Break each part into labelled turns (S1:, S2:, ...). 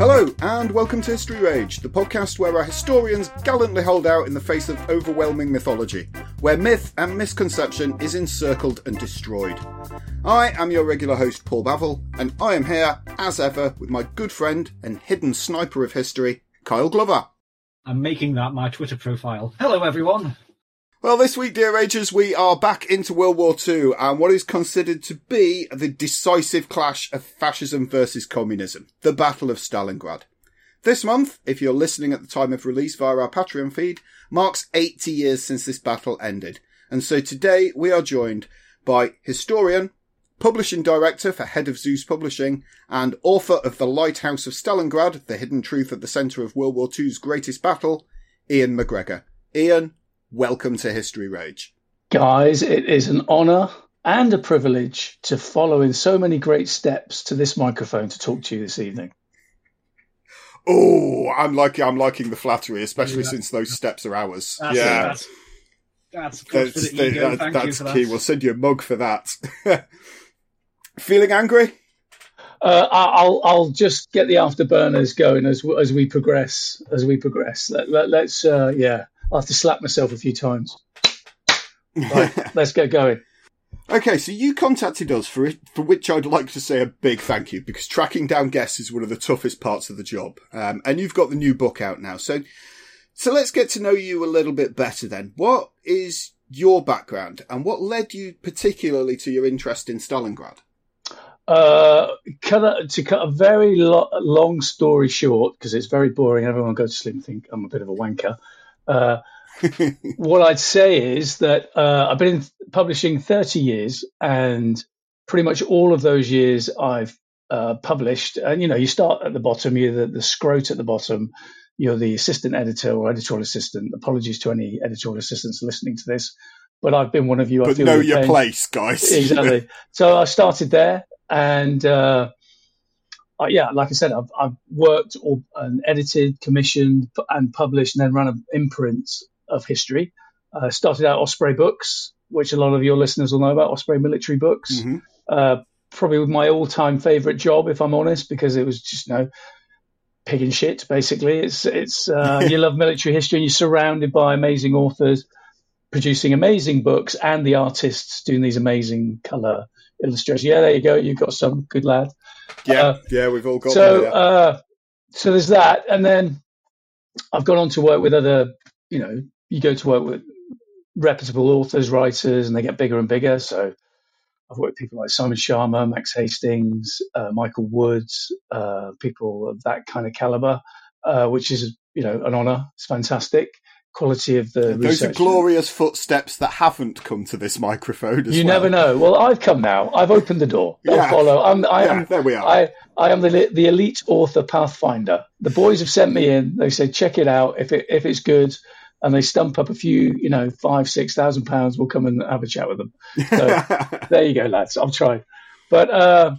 S1: Hello, and welcome to History Rage, the podcast where our historians gallantly hold out in the face of overwhelming mythology, where myth and misconception is encircled and destroyed. I am your regular host, Paul Bavel, and I am here, as ever, with my good friend and hidden sniper of history, Kyle Glover.
S2: I'm making that my Twitter profile. Hello, everyone.
S1: Well, this week, dear Ragers, we are back into World War II and what is considered to be the decisive clash of fascism versus communism, the Battle of Stalingrad. This month, if you're listening at the time of release via our Patreon feed, marks 80 years since this battle ended. And so today we are joined by historian, publishing director for Head of Zeus Publishing, and author of The Lighthouse of Stalingrad, The Hidden Truth at the Centre of World War II's Greatest Battle, Iain MacGregor. Iain, welcome to History Rage.
S3: Guys, it is an honour and a privilege to follow in so many great steps to this microphone to talk to you this evening.
S1: Oh, I'm liking I'm liking the flattery, especially yeah. since those steps are ours.
S2: That's
S1: yeah,
S2: that's that's, that's, that,
S1: that's
S2: key.
S1: That. We'll send you a mug for that. Feeling angry?
S3: Uh, I'll I'll just get the afterburners going as as we progress as we progress. Let, let, let's uh, yeah. I have to slap myself a few times. Right, let's get going.
S1: Okay, so you contacted us for for which I'd like to say a big thank you because tracking down guests is one of the toughest parts of the job. Um, and you've got the new book out now, so so let's get to know you a little bit better. Then, what is your background and what led you particularly to your interest in Stalingrad?
S3: Uh, to cut a very lo- long story short, because it's very boring. Everyone goes to sleep and think I'm a bit of a wanker. Uh, what I'd say is that uh, I've been in publishing 30 years, and pretty much all of those years I've uh, published. And you know, you start at the bottom, you're the, the scrote at the bottom, you're the assistant editor or editorial assistant. Apologies to any editorial assistants listening to this, but I've been one of you.
S1: But know your pain. place, guys.
S3: exactly. So I started there, and uh, uh, yeah, like I said, I've, I've worked or and edited, commissioned, and published, and then run an imprint of history. Uh, started out Osprey Books, which a lot of your listeners will know about, Osprey Military Books. Mm-hmm. Uh, probably my all-time favorite job, if I'm honest, because it was just you know pig and shit. Basically, it's it's uh, you love military history, and you're surrounded by amazing authors producing amazing books, and the artists doing these amazing color illustrations. Yeah, there you go. You've got some good lad.
S1: Yeah, uh, yeah, we've all got.
S3: So, uh, so there's that, and then I've gone on to work with other. You know, you go to work with reputable authors, writers, and they get bigger and bigger. So I've worked with people like Simon Schama, Max Hastings, uh, Michael Woods, uh, people of that kind of caliber, uh, which is you know an honour. It's fantastic quality of the
S1: those are glorious footsteps that haven't come to this microphone
S3: you
S1: well.
S3: never know. Well i've come now. I've opened the door. Yeah. follow. I'm I
S1: yeah,
S3: am,
S1: there we are.
S3: I i am the the elite author pathfinder. The boys have sent me in. They say, check it out. If it if it's good and they stump up a few you know five six thousand pounds. We'll come and have a chat with them. So there you go lads. I've tried. But uh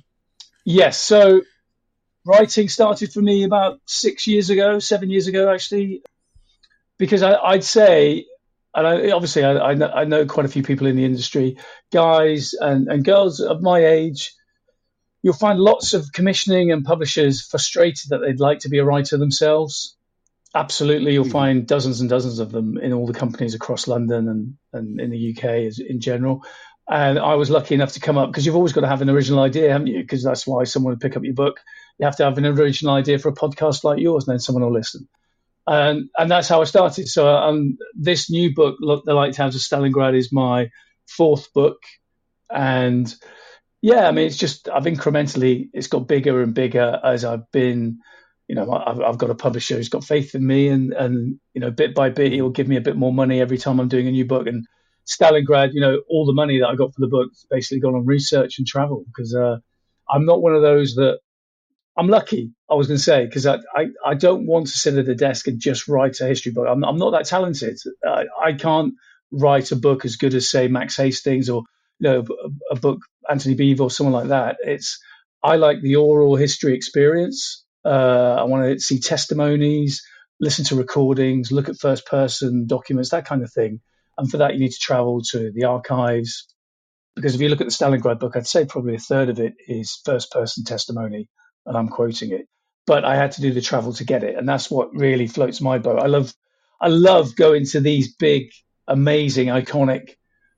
S3: yes so writing started for me about six years ago seven years ago actually because I, would say and I, obviously I, I know, I, know, quite a few people in the industry, guys and, and girls of my age. You'll find lots of commissioning and publishers frustrated that they'd like to be a writer themselves. Absolutely, you'll mm. find dozens and dozens of them in all the companies across London and, and in the UK in general. And I was lucky enough to come up because you've always got to have an original idea, haven't you? Because that's why someone would pick up your book. You have to have an original idea for a podcast like yours, and then someone will listen and and that's how I started. So um, this new book, The Lighthouse of Stalingrad, is my fourth book, and yeah, I mean it's just I've incrementally it's got bigger and bigger as I've been. You know, I've, I've got a publisher who's got faith in me, and and you know, bit by bit, he'll give me a bit more money every time I'm doing a new book. And Stalingrad, you know, all the money that I got for the book basically gone on research and travel because uh, I'm not one of those that I'm lucky, I was going to say, because I, I, I, don't want to sit at a desk and just write a history book. I'm, I'm not that talented. I, I can't write a book as good as, say, Max Hastings or you know a, a book Anthony Beevor or someone like that. It's I like the oral history experience. Uh, I want to see testimonies, listen to recordings, look at first person documents, that kind of thing. And for that, you need to travel to the archives. Because if you look at the Stalingrad book, I'd say probably a third of it is first person testimony and I'm quoting it. But I had to do the travel to get it, and that's what really floats my boat. I love, I love going to these big, amazing, iconic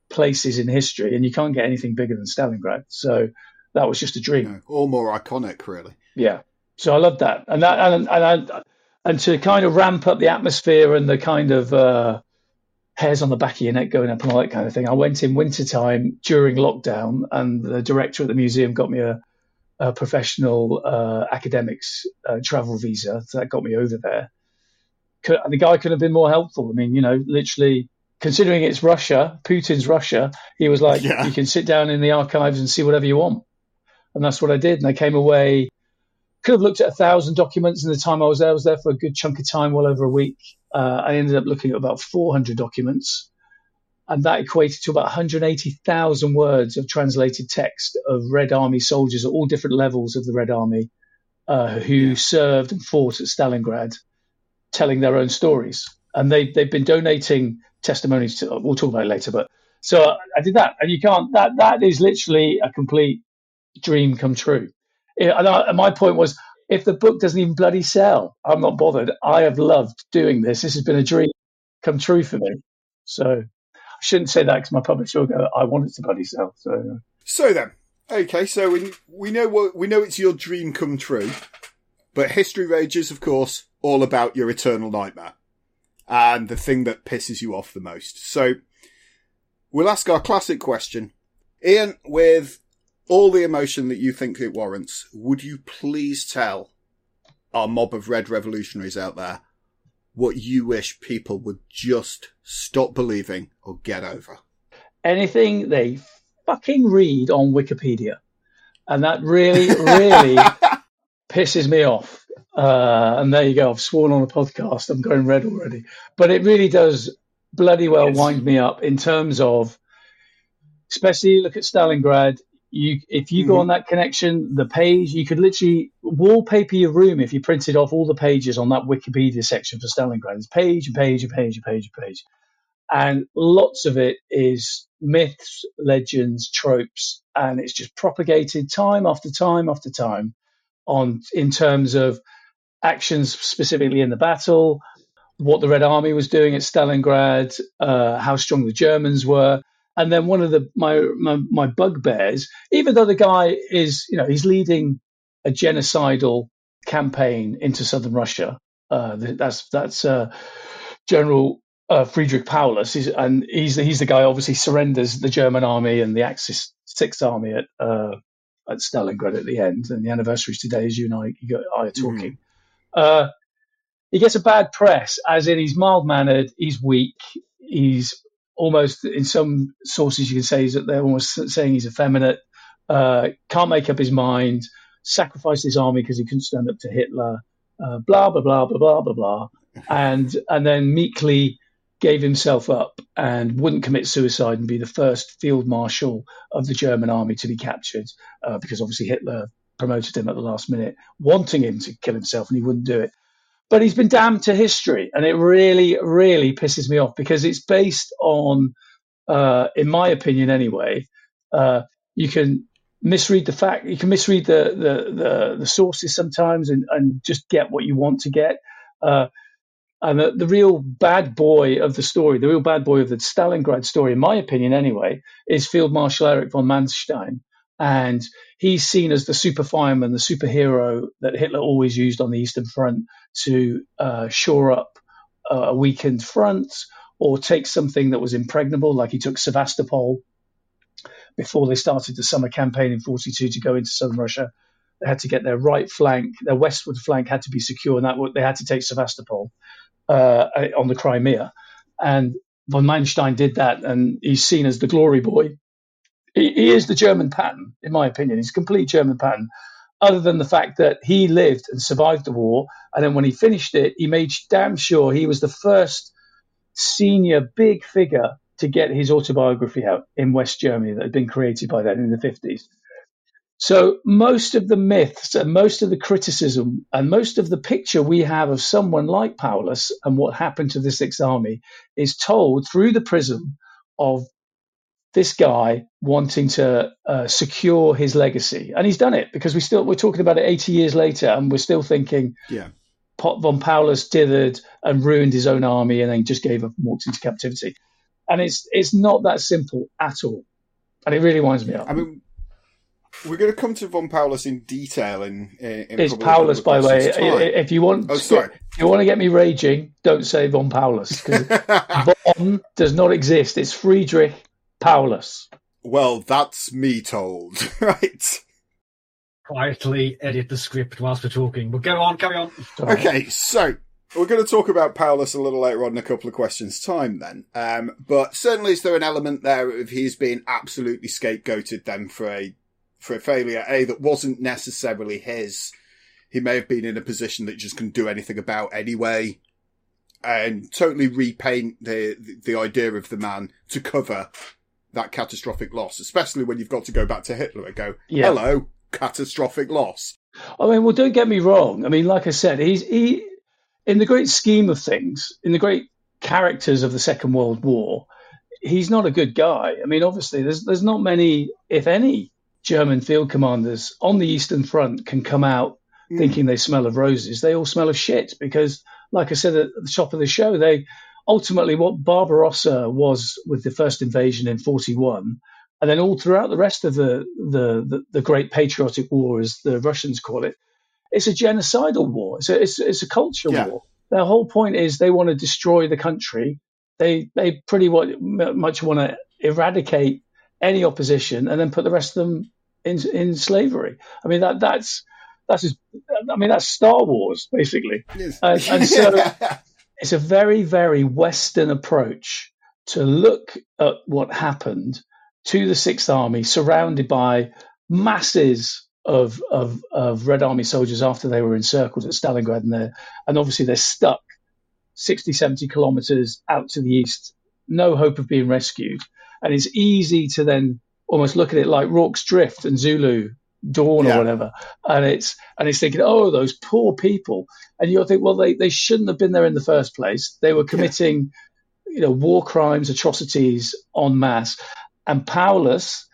S3: places in history, and you can't get anything bigger than Stalingrad. So that was just a dream.
S1: All more iconic, really.
S3: Yeah. So I love that, and that, and and I, and to kind of ramp up the atmosphere and the kind of uh, hairs on the back of your neck going up and all that kind of thing. I went in wintertime during lockdown, and the director at the museum got me a a professional uh, academics uh, travel visa. So that got me over there. Could, the guy could have been more helpful. I mean, you know, literally considering it's Russia, Putin's Russia, he was like, yeah. you can sit down in the archives and see whatever you want. And that's what I did. And I came away, could have looked at a thousand documents in the time I was there. I was there for a good chunk of time, well over a week. Uh, I ended up looking at about 400 documents and that equated to about 180,000 words of translated text of Red Army soldiers at all different levels of the Red Army uh, who yeah. served and fought at Stalingrad, telling their own stories. And they they've been donating testimonies to. We'll talk about it later, but so I did that, and you can't. That that is literally a complete dream come true. and, I, and my point was, if the book doesn't even bloody sell, I'm not bothered. I have loved doing this. This has been a dream come true for me. So shouldn't say that because my publisher will go, I want it to bloody sell. So, uh.
S1: so then, okay, so we, we know what we know it's your dream come true, but History Rage is, of course, all about your eternal nightmare and the thing that pisses you off the most. So, we'll ask our classic question, Iain, with all the emotion that you think it warrants, would you please tell our mob of red revolutionaries out there what you wish people would just stop believing or get over?
S3: Anything they fucking read on Wikipedia. And that really, really pisses me off. Uh, and there you go. I've sworn on a podcast. I'm going red already. But it really does bloody well yes. wind me up in terms of, especially look at Stalingrad you if you mm-hmm. go on that connection, the page you could literally wallpaper your room if you printed off all the pages on that Wikipedia section for Stalingrad. It's page and page and page and page and page, and lots of it is myths, legends, tropes, and it's just propagated time after time after time on in terms of actions specifically in the battle, what the Red Army was doing at Stalingrad, uh, how strong the Germans were and then one of the my, my, my bugbears, even though the guy is you know he's leading a genocidal campaign into southern Russia. Uh, that's that's uh, General uh, Friedrich Paulus, he's, and he's he's the guy obviously surrenders the German army and the Axis Sixth Army at uh, at Stalingrad at the end, and the anniversary is today, as you and I, you I are talking. Mm. he gets a bad press, as in he's mild mannered, he's weak, he's almost in some sources you can say is that they're almost saying he's effeminate, uh, can't make up his mind, sacrificed his army because he couldn't stand up to Hitler, uh, blah blah blah blah blah blah blah, and and then meekly gave himself up and wouldn't commit suicide and be the first field marshal of the German army to be captured uh, because obviously Hitler promoted him at the last minute, wanting him to kill himself and he wouldn't do it. But he's been damned to history, and it really, really pisses me off because it's based on, uh, in my opinion, anyway. Uh, you can misread the fact, you can misread the the the, the sources sometimes, and, and just get what you want to get. Uh, and the, the, real bad boy of the story, the real bad boy of the Stalingrad story, in my opinion anyway, is Field Marshal Erich von Manstein. And he's seen as the super fireman, the superhero that Hitler always used on the Eastern Front to uh, shore up uh, a weakened front or take something that was impregnable, like he took Sevastopol before they started the summer campaign in 42 to go into southern Russia. They had to get their right flank, their westward flank had to be secure, and that they had to take Sevastopol uh, on the Crimea. And von Manstein did that, and he's seen as the glory boy. He, he is the German Patton, in my opinion. He's a complete German Patton, other than the fact that he lived and survived the war. And then when he finished it, he made damn sure he was the first senior big figure to get his autobiography out in West Germany that had been created by then in the 50s. So most of the myths and most of the criticism and most of the picture we have of someone like Paulus and what happened to the Sixth Army is told through the prism of this guy wanting to uh, secure his legacy, and he's done it because we still we're talking about it 80 years later, and we're still thinking,
S1: yeah, Pot
S3: von Paulus dithered and ruined his own army, and then just gave up and walked into captivity, and it's it's not that simple at all, and it really winds me up.
S1: I mean, we're going to come to von Paulus in detail in. in
S3: it's Paulus, by the way. If you want,
S1: oh, sorry.
S3: if you want to get me raging, don't say von Paulus because von does not exist. It's Friedrich Paulus.
S1: Well, that's me told, right?
S2: Quietly edit the script whilst we're talking. But go on, carry on.
S1: Okay, so we're going to talk about Paulus a little later on in a couple of questions' time, then. Um, but certainly, is there an element there of he's being absolutely scapegoated then for a for a failure, A, that wasn't necessarily his. He may have been in a position that just couldn't do anything about anyway. And totally repaint the, the, the idea of the man to cover that catastrophic loss, especially when you've got to go back to Hitler and go, yeah. hello, catastrophic loss.
S3: I mean, well, don't get me wrong. I mean, like I said, he's, he, in the great scheme of things, in the great characters of the Second World War, he's not a good guy. I mean, obviously, there's, there's not many, if any, German field commanders on the Eastern Front can come out mm. thinking they smell of roses. They all smell of shit because, like I said at the top of the show, they ultimately what Barbarossa was with the first invasion in 41, and then all throughout the rest of the, the, the, the Great Patriotic War, as the Russians call it, it's a genocidal war. It's a, it's, it's a culture yeah. war. Their whole point is they want to destroy the country. They, they pretty much want to eradicate any opposition and then put the rest of them in in slavery. I mean that that's that's I mean that's Star Wars basically, yes. uh, and so it's a very very Western approach to look at what happened to the Sixth Army, surrounded by masses of, of, of Red Army soldiers after they were encircled at Stalingrad, and, and obviously they're stuck 60, 70 kilometers out to the east, no hope of being rescued. And it's easy to then almost look at it like Rorke's Drift and Zulu Dawn yeah. or whatever, and it's and it's thinking, oh, those poor people, and you'll think, well, they they shouldn't have been there in the first place. They were committing, yeah. you know, war crimes, atrocities en masse, and Paulus.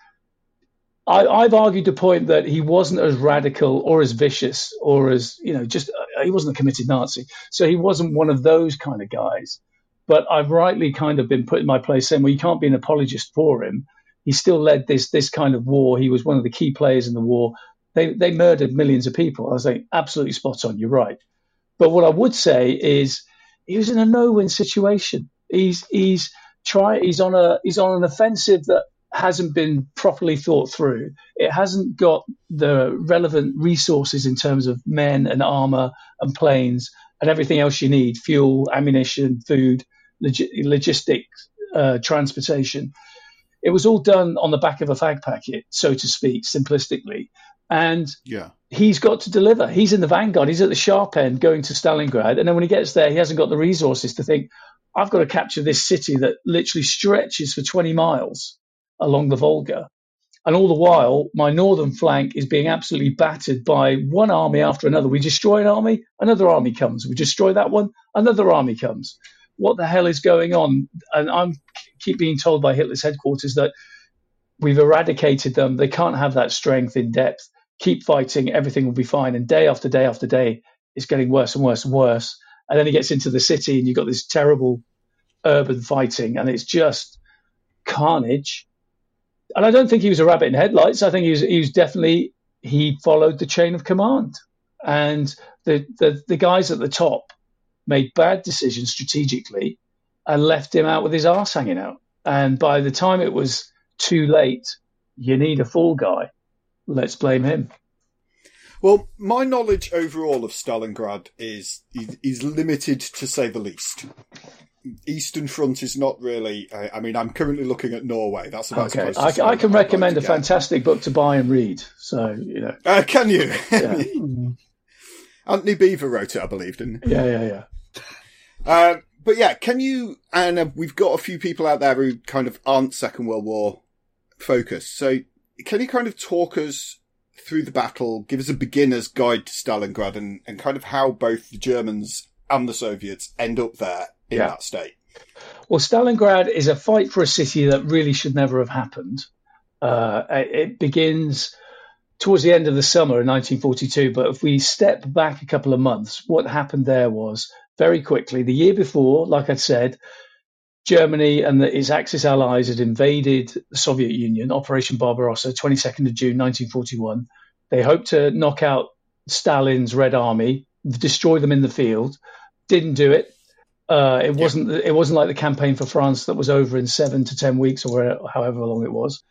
S3: I, I've argued the point that he wasn't as radical or as vicious or as you know, just uh, he wasn't a committed Nazi, so he wasn't one of those kind of guys. But I've rightly kind of been put in my place saying, well, you can't be an apologist for him he still led this this kind of war. He was one of the key players in the war. They they murdered millions of people. I was like, absolutely spot on. You're right. But what I would say is he was in a no-win situation. He's he's try he's on a he's on an offensive that hasn't been properly thought through. It hasn't got the relevant resources in terms of men and armor and planes and everything else you need: fuel, ammunition, food, log- logistics, uh, transportation it was all done on the back of a fag packet, so to speak, simplistically. And
S1: yeah.
S3: he's got to deliver. He's in the vanguard. He's at the sharp end going to Stalingrad. And then when he gets there, he hasn't got the resources to think, I've got to capture this city that literally stretches for 20 miles along the Volga. And all the while, my northern flank is being absolutely battered by one army after another. We destroy an army, another army comes. We destroy that one, another army comes. What the hell is going on? And I'm keep being told by Hitler's headquarters that we've eradicated them. They can't have that strength in depth. Keep fighting, everything will be fine. And day after day after day, it's getting worse and worse and worse. And then he gets into the city, and you've got this terrible urban fighting, and it's just carnage and I don't think he was a rabbit in headlights. I think he was, he was definitely he followed the chain of command, and the, the the guys at the top made bad decisions strategically and left him out with his arse hanging out. And by the time it was too late, you need a fall guy. Let's blame him.
S1: Well, my knowledge overall of Stalingrad is is limited to say the least. Eastern Front is not really. I, I, mean, I'm currently looking at Norway. That's about
S3: okay. I, I, can recommend a fantastic book to buy and read. So you know,
S1: uh, can you? Yeah. Anthony Beevor wrote it, I believe, didn't
S3: he? Yeah, yeah, yeah.
S1: Uh, but yeah, can you? And uh, we've got a few people out there who kind of aren't Second World War focused. So can you kind of talk us through the battle? Give us a beginner's guide to Stalingrad and, and kind of how both the Germans and the Soviets end up there in yeah. that state.
S3: Well, Stalingrad is a fight for a city that really should never have happened. Uh, it begins towards the end of the summer in 1942. But if we step back a couple of months, what happened there was very quickly, the year before, like I said, Germany and the, its Axis allies had invaded the Soviet Union, Operation Barbarossa, 22nd of June 1941. They hoped to knock out Stalin's Red Army, destroy them in the field. Didn't do it. Uh, it wasn't it wasn't like the campaign for France that was over in seven to ten weeks or however long it was.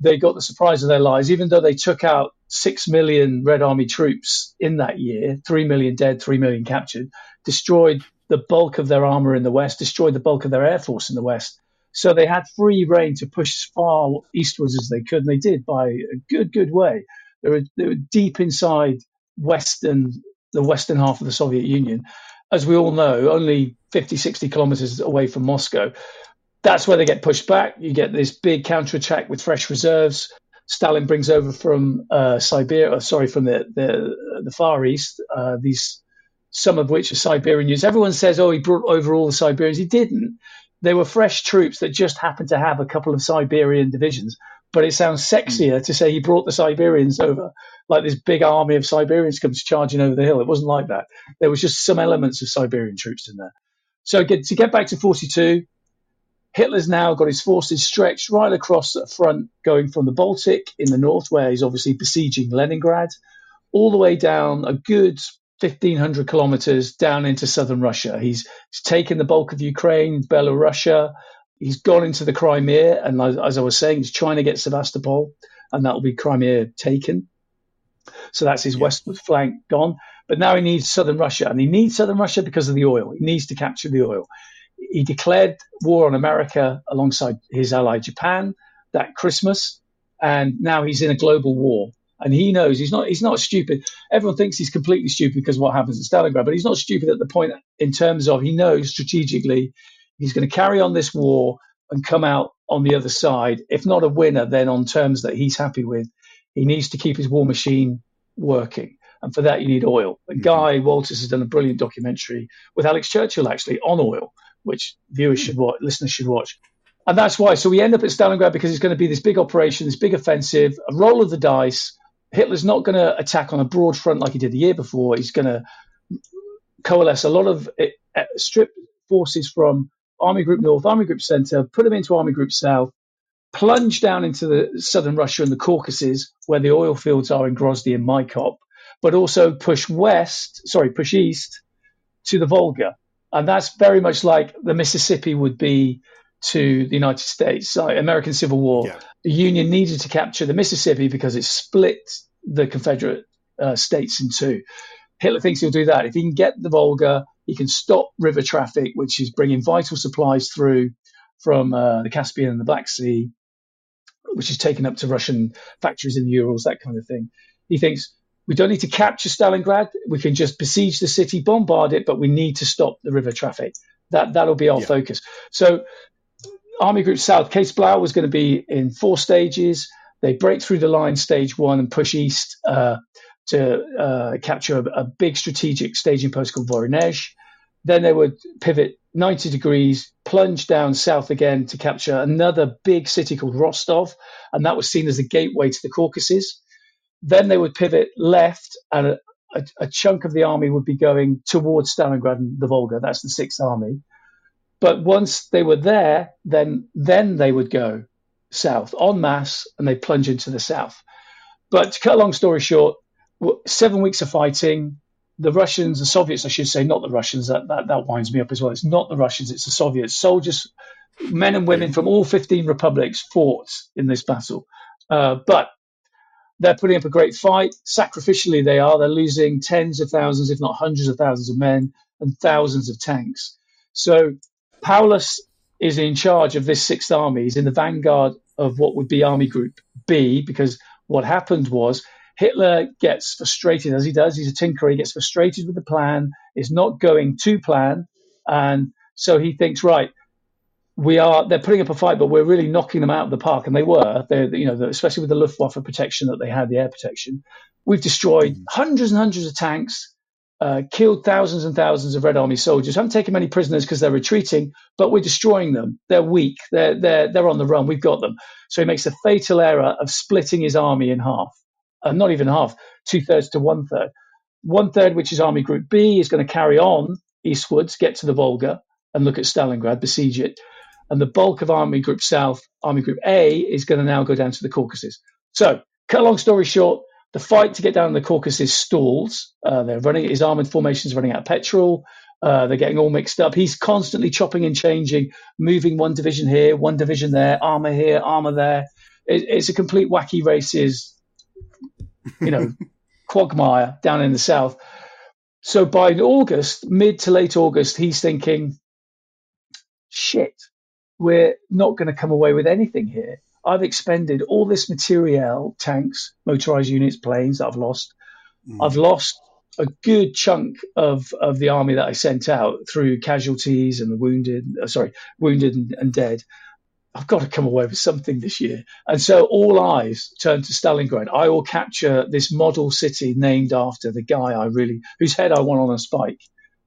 S3: They got the surprise of their lives, even though they took out six million Red Army troops in that year, three million dead, three million captured, destroyed the bulk of their armor in the west, destroyed the bulk of their air force in the west. So they had free reign to push as far eastwards as they could, and they did by a good, good way. They were, they were deep inside western the western half of the Soviet Union, as we all know, only 50, 60 kilometers away from Moscow. That's where they get pushed back. You get this big counterattack with fresh reserves. Stalin brings over from uh, Siberia, uh, sorry, from the the, the Far East. Uh, these some of which are Siberian units. Everyone says, "Oh, he brought over all the Siberians." He didn't. They were fresh troops that just happened to have a couple of Siberian divisions. But it sounds sexier to say he brought the Siberians over like this big army of Siberians comes charging over the hill. It wasn't like that. There was just some elements of Siberian troops in there. So get, to get back to 42, Hitler's now got his forces stretched right across the front, going from the Baltic in the north, where he's obviously besieging Leningrad, all the way down a good 1,500 kilometers down into southern Russia. He's, he's taken the bulk of Ukraine, Belarusia. He's gone into the Crimea, and as, as I was saying, he's trying to get Sevastopol, and that will be Crimea taken. So that's his yeah. westward flank gone. But now he needs southern Russia, and he needs southern Russia because of the oil. He needs to capture the oil. He declared war on America alongside his ally Japan that Christmas, and now he's in a global war. And he knows he's not he's not stupid. Everyone thinks he's completely stupid because of what happens at Stalingrad, but he's not stupid at the point in terms of he knows strategically he's going to carry on this war and come out on the other side, if not a winner, then on terms that he's happy with. He needs to keep his war machine working. And for that, you need oil. And mm-hmm. Guy Walters has done a brilliant documentary with Alex Churchill, actually, on oil, which viewers should watch, listeners should watch. And that's why. So we end up at Stalingrad because it's going to be this big operation, this big offensive, a roll of the dice. Hitler's not going to attack on a broad front like he did the year before. He's going to coalesce a lot of it, uh, strip forces from Army Group North, Army Group Center, put them into Army Group South, plunge down into the southern Russia and the Caucasus, where the oil fields are in Grozny and Maykop, but also push west, sorry, push east to the Volga. And that's very much like the Mississippi would be to the United States, like American Civil War. Yeah. The Union needed to capture the Mississippi because it split the Confederate uh, states in two. Hitler thinks he'll do that. If he can get the Volga, he can stop river traffic, which is bringing vital supplies through from uh, the Caspian and the Black Sea which is taken up to Russian factories in the Urals, that kind of thing. He thinks we don't need to capture Stalingrad. We can just besiege the city, bombard it, but we need to stop the river traffic. That that'll be our yeah. focus. So, Army Group South, Case Blau was going to be in four stages. They break through the line stage one and push east uh, to uh, capture a, a, big strategic staging post called Voronezh. Then they would pivot 90 degrees, plunge down south again to capture another big city called Rostov, and that was seen as the gateway to the Caucasus. Then they would pivot left, and a, a, a chunk of the army would be going towards Stalingrad and the Volga. That's the Sixth Army. But once they were there, then then they would go south en masse, and they plunge into the south. But to cut a long story short, seven weeks of fighting. The Russians, the Soviets, I should say, not the Russians. That, that that winds me up as well. It's not the Russians; it's the Soviets. Soldiers, men and women from all 15 republics fought in this battle. Uh, but they're putting up a great fight. Sacrificially, they are. They're losing tens of thousands, if not hundreds of thousands of men and thousands of tanks. So Paulus is in charge of this Sixth Army. He's in the vanguard of what would be Army Group B, because what happened was Hitler gets frustrated as he does. He's a tinkerer. He gets frustrated with the plan. It's not going to plan, and so he thinks, right, we are. They're putting up a fight, but we're really knocking them out of the park, and they were. They, you know, especially with the Luftwaffe protection that they had, the air protection. We've destroyed mm. hundreds and hundreds of tanks. Uh, killed thousands and thousands of Red Army soldiers. Haven't taken many prisoners because they're retreating, but we're destroying them. They're weak. They're they're they're on the run. We've got them. So he makes the fatal error of splitting his army in half uh, not even half, two thirds to one third. One third, which is Army Group B, is going to carry on eastwards, get to the Volga, and look at Stalingrad, besiege it. And the bulk of Army Group South, Army Group A, is going to now go down to the Caucasus. So, cut a long story short, the fight to get down the Caucasus stalls. Uh, they're running his armored formations running out of petrol. Uh, they're getting all mixed up. He's constantly chopping and changing, moving one division here, one division there, armor here, armor there. It, it's a complete wacky races you know, quagmire down in the south. So by August, mid to late August, he's thinking, shit, we're not going to come away with anything here. I've expended all this materiel, tanks, motorized units, planes that I've lost. Mm. I've lost a good chunk of, of the army that I sent out through casualties and the wounded, uh, sorry, wounded and, and dead. I've got to come away with something this year. And so all eyes turn to Stalingrad. I will capture this model city named after the guy I really, whose head I want on a spike,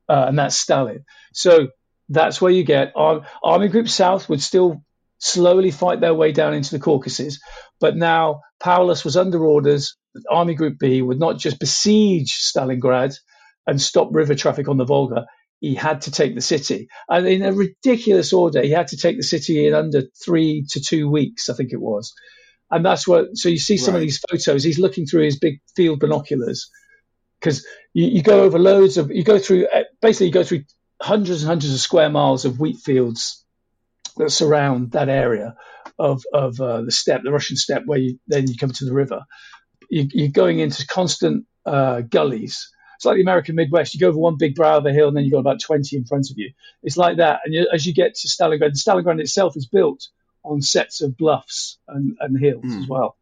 S3: uh, and that's Stalin. So that's where you get Army Group South would still slowly fight their way down into the Caucasus, but now Paulus was under orders that Army Group B would not just besiege Stalingrad and stop river traffic on the Volga he had to take the city. And in a ridiculous order, he had to take the city in under three to two weeks, I think it was. And that's what, so you see some right. of these photos, he's looking through his big field binoculars because you, you, go over loads of, you go through, uh, basically, you go through hundreds and hundreds of square miles of wheat fields that surround that area of, of uh, the steppe, the Russian steppe, where you, then you come to the river. You, are going into constant uh, gullies it's like the American Midwest. You go over one big brow of a hill, and then you've got about 20 in front of you. It's like that. And you, as you get to Stalingrad, Stalingrad itself is built on sets of bluffs and, and hills mm. as hmm. well.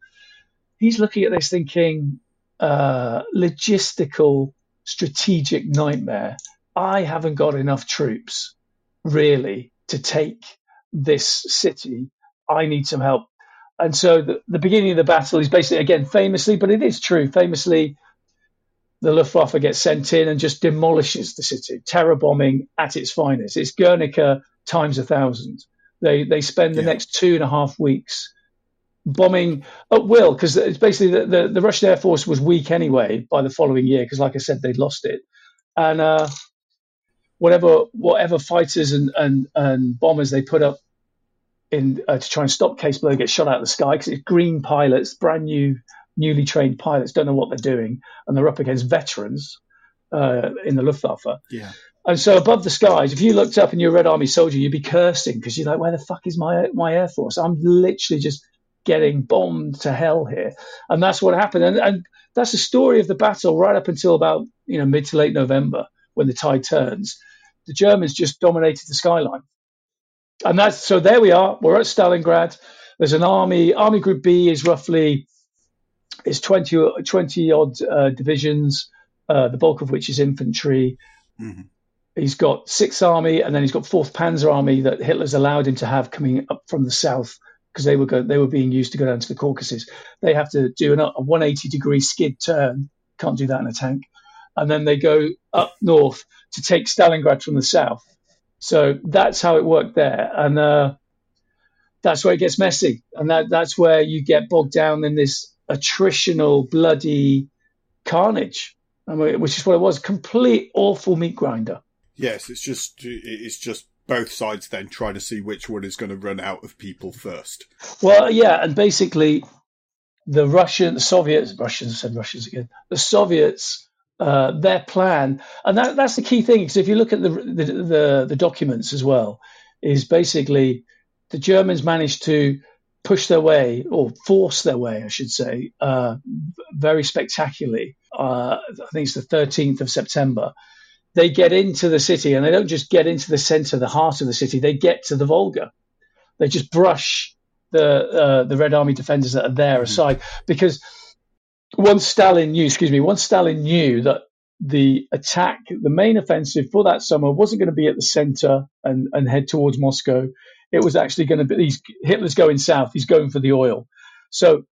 S3: He's looking at this thinking, uh, logistical, strategic nightmare. I haven't got enough troops, really, to take this city. I need some help. And so the, the beginning of the battle is basically, again, famously, but it is true, famously the Luftwaffe gets sent in and just demolishes the city, terror bombing at its finest. It's Guernica times a thousand. They they spend the yeah. next two and a half weeks bombing at will because it's basically the, the, the, Russian Air Force was weak anyway by the following year because, like I said, they'd lost it, and uh, whatever whatever fighters and, and, and bombers they put up in uh, to try and stop Case Blau get shot out of the sky because it's green pilots, brand new newly trained pilots don't know what they're doing, and they're up against veterans uh, in the Luftwaffe.
S1: Yeah.
S3: And so above the skies, if you looked up and you're a Red Army soldier, you'd be cursing because you're like, where the fuck is my my air force? I'm literally just getting bombed to hell here, and that's what happened. And, and that's the story of the battle right up until about you know mid to late November when the tide turns. The Germans just dominated the skyline, and that's so. There we are. We're at Stalingrad. There's an army. Army Group B is roughly it's 20, 20 odd uh, divisions, uh, the bulk of which is infantry. Mm-hmm. He's got Sixth Army, and then he's got Fourth Panzer Army that Hitler's allowed him to have coming up from the south because they were go, they were being used to go down to the Caucasus. They have to do an, a 180 degree skid turn. Can't do that in a tank. And then they go up north to take Stalingrad from the south. So that's how it worked there. And uh, that's where it gets messy. And that, that's where you get bogged down in this attritional, bloody carnage, which is what it was complete awful meat grinder.
S1: Yes, it's just it's just both sides then trying to see which one is going to run out of people first.
S3: Well, yeah, and basically the Russian, the Soviets, Russians said Russians again, the Soviets, uh, their plan, and that, that's the key thing. Because if you look at the, the, the the documents as well, is basically the Germans managed to push their way or force their way, I should say, uh, very spectacularly. Uh, I think it's the 13th of September they get into the city and they don't just get into the center, the heart of the city. They get to the Volga. They just brush the uh, the Red Army defenders that are there mm-hmm. aside because once Stalin knew, excuse me, once Stalin knew that the attack, the main offensive for that summer wasn't going to be at the center and, and head towards Moscow. It was actually going to be he's, Hitler's going south. He's going for the oil. So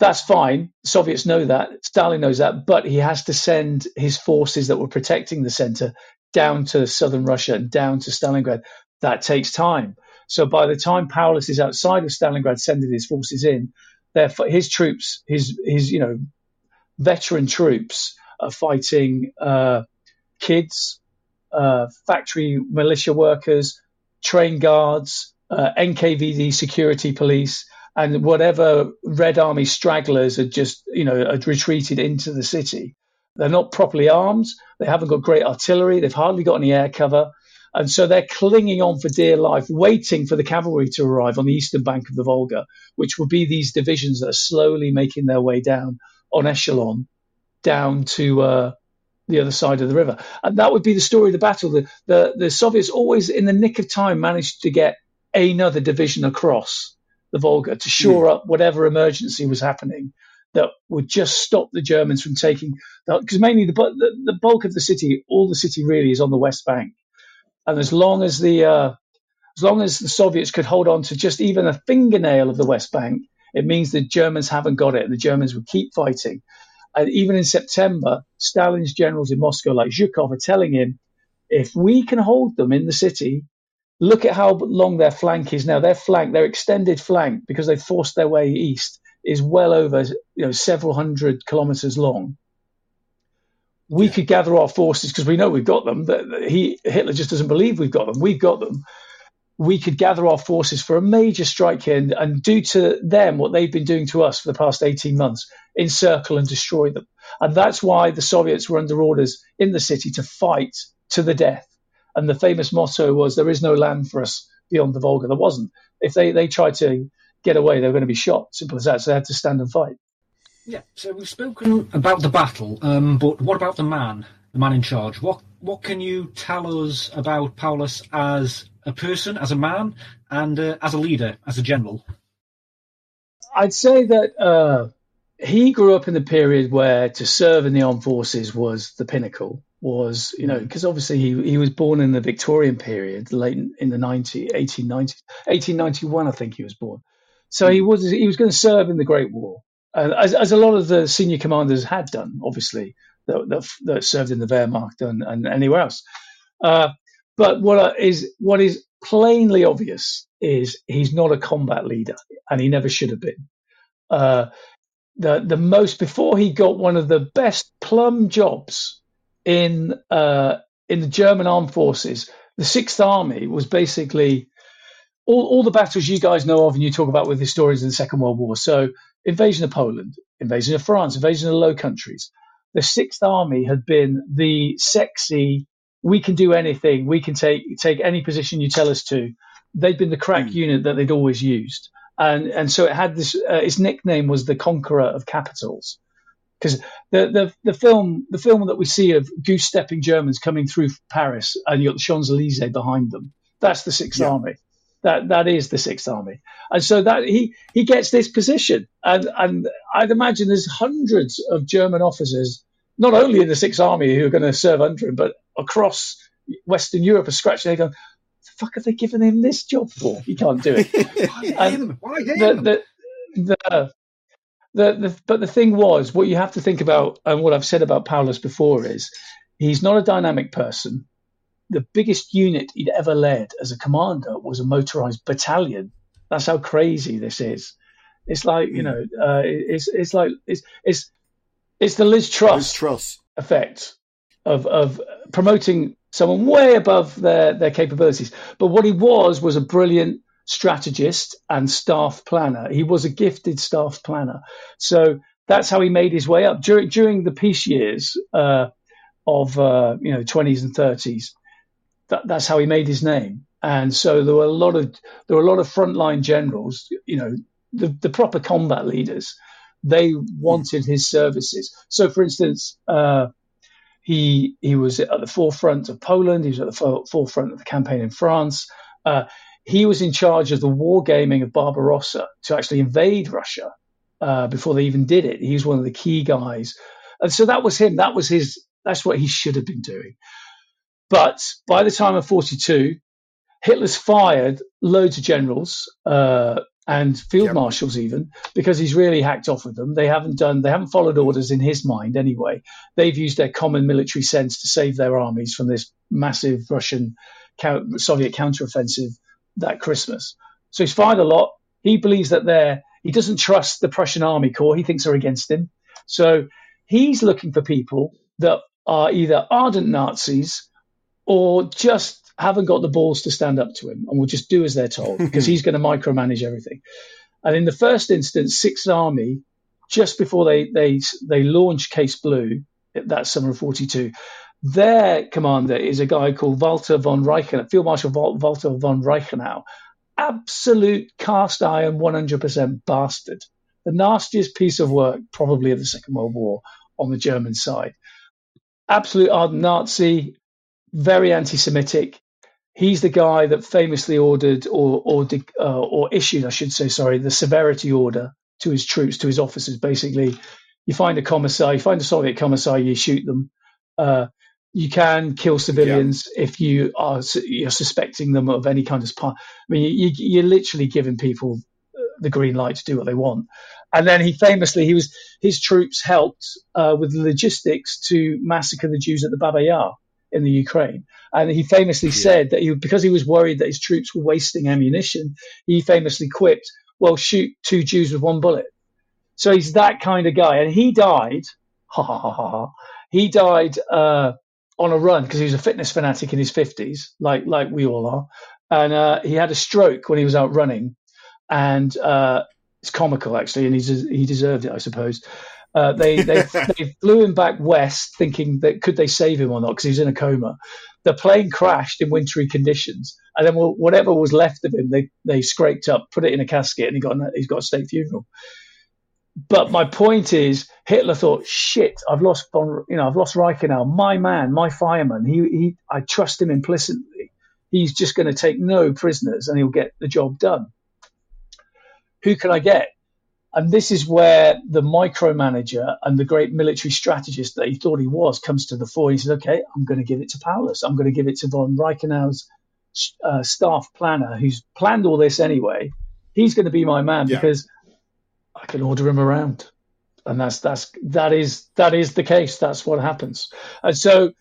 S3: that's fine. Soviets know that. Stalin knows that. But he has to send his forces that were protecting the center down to southern Russia and down to Stalingrad. That takes time. So by the time Paulus is outside of Stalingrad sending his forces in, his troops, his his you know veteran troops are fighting uh, kids, uh, factory militia workers, train guards, uh, NKVD security police, and whatever Red Army stragglers had just, you know, had retreated into the city. They're not properly armed. They haven't got great artillery. They've hardly got any air cover. And so they're clinging on for dear life, waiting for the cavalry to arrive on the eastern bank of the Volga, which will be these divisions that are slowly making their way down on echelon down to uh, the other side of the river. And that would be the story of the battle. The, the, the Soviets always, in the nick of time, managed to get another division across the Volga to shore mm. up whatever emergency was happening that would just stop the Germans from taking because mainly the, the, the bulk of the city, all the city really is on the west bank, and as long as the uh, as long as the Soviets could hold on to just even a fingernail of the west bank, it means the Germans haven't got it. The Germans will keep fighting, and even in September, Stalin's generals in Moscow, like Zhukov, are telling him, if we can hold them in the city, Look at how long their flank is now. Their flank, their extended flank, because they forced their way east, is well over you know several hundred kilometers long. We yeah. could gather our forces because we know we've got them. He Hitler just doesn't believe we've got them. We've got them. We could gather our forces for a major strike here and, and do to them what they've been doing to us for the past 18 months encircle and destroy them. And that's why the Soviets were under orders in the city to fight to the death and the famous motto was, "There is no land for us beyond the Volga." There wasn't. If they they tried to get away, they were going to be shot. Simple as that. So they had to stand and fight.
S2: Yeah. So we've spoken about the battle, um, but what about the man, the man in charge? What what can you tell us about Paulus as a person, as a man, and uh, as a leader, as a general?
S3: I'd say that uh, he grew up in the period where to serve in the armed forces was the pinnacle was, you know, because obviously he, he was born in the Victorian period, late in the 90, 1890s, 1891, I think he was born. So he was he was going to serve in the Great War, uh, as, as a lot of the senior commanders had done, obviously, that, that, that served in the Wehrmacht and, and anywhere else. Uh, but what is what is plainly obvious is he's not a combat leader, and he never should have been. Uh, the the most before he got one of the best plum jobs in uh, in the German armed forces, the Sixth Army was basically all, all the battles you guys know of and you talk about with historians in the Second World War. So invasion of Poland, invasion of France, invasion of the Low Countries. The Sixth Army had been the sexy, we can do anything, we can take take any position you tell us to. They'd been the crack mm. unit that they'd always used, and and so it had this. Uh, its nickname was the Conqueror of Capitals because the, the the film the film that we see of goose stepping Germans coming through Paris and you got the Champs Elysees behind them. That's the Sixth yeah. Army. That that is the Sixth Army, and so that he he gets this position, and and I'd imagine there's hundreds of German officers, not only in the Sixth Army who are going to serve under him, but across Western Europe are scratching their going, the fuck have they given him this job for? He can't do it.
S2: Why him? Why him?
S3: the, the, the, the, the, but the thing was, what you have to think about, and what I've said about Paulus before is, he's not a dynamic person. The biggest unit he'd ever led as a commander was a motorized battalion. That's how crazy this is. It's like you know, uh, it's it's like it's it's it's the Liz Truss,
S1: Liz Truss.
S3: effect of of promoting someone way above their their capabilities. But what he was was a brilliant strategist and staff planner. He was a gifted staff planner. So that's how he made his way up during during the peace years uh, of uh, you know 20s and 30s. That, that's how he made his name. And so there were a lot of there were a lot of frontline generals, you know, the, the proper combat leaders. They wanted his services. So, for instance, uh, he he was at the forefront of Poland. He was at the forefront of the campaign in France. Uh, he was in charge of the wargaming of Barbarossa to actually invade Russia uh, before they even did it. He was one of the key guys, and so that was him. That was his. That's what he should have been doing. But by the time of 42, Hitler's fired loads of generals uh, and field yep. marshals even because he's really hacked off with them. They haven't done, they haven't followed orders in his mind anyway. They've used their common military sense to save their armies from this massive Russian Soviet counteroffensive that Christmas. So he's fired a lot. He believes that they're, he doesn't trust the Prussian army corps. He thinks they're against him. So he's looking for people that are either ardent Nazis or just haven't got the balls to stand up to him and will just do as they're told because he's going to micromanage everything. And in the first instance, Sixth Army, just before they they they launched Case Blue that summer of '42, their commander is a guy called Walter von Reichenau, Field Marshal Walter von Reichenau, absolute cast iron, 100% bastard, the nastiest piece of work probably of the Second World War on the German side. Absolute ardent Nazi, very anti-Semitic, he's the guy that famously ordered or or uh, or issued, I should say, sorry, the severity order to his troops, to his officers. Basically, you find a commissar, you find a Soviet commissar, you shoot them. Uh, you can kill civilians yeah. if you are you're suspecting them of any kind of part. I mean, you, you're literally giving people uh, the green light to do what they want. And then he famously, he was his troops helped uh, with logistics to massacre the Jews at the Baba Yar in the Ukraine. And he famously yeah. said that he, because he was worried that his troops were wasting ammunition, he famously quipped, well, shoot two Jews with one bullet. So he's that kind of guy. And he died, ha ha ha ha, ha he died uh, on a run because he was a fitness fanatic in his 50s, like, like we all are. And uh, he had a stroke when he was out running. And uh, it's comical, actually, and he's, he deserved it, I suppose. Uh, they, they, they flew him back west, thinking that could they save him or not because he was in a coma. The plane crashed in wintry conditions, and then whatever was left of him, they they scraped up, put it in a casket, and he got he's got a state funeral. But my point is, Hitler thought, "Shit, I've lost von, you know, I've lost Reichenau, my man, my fireman. He, he, I trust him implicitly. He's just going to take no prisoners, and he'll get the job done. Who can I get? And this is where the micromanager and the great military strategist that he thought he was comes to the fore. He says, okay, I'm going to give it to Paulus. I'm going to give it to von Reichenau's uh, staff planner, who's planned all this anyway. He's going to be my man yeah. because I can order him around. And that's that's that is that is the case. That's what happens. And so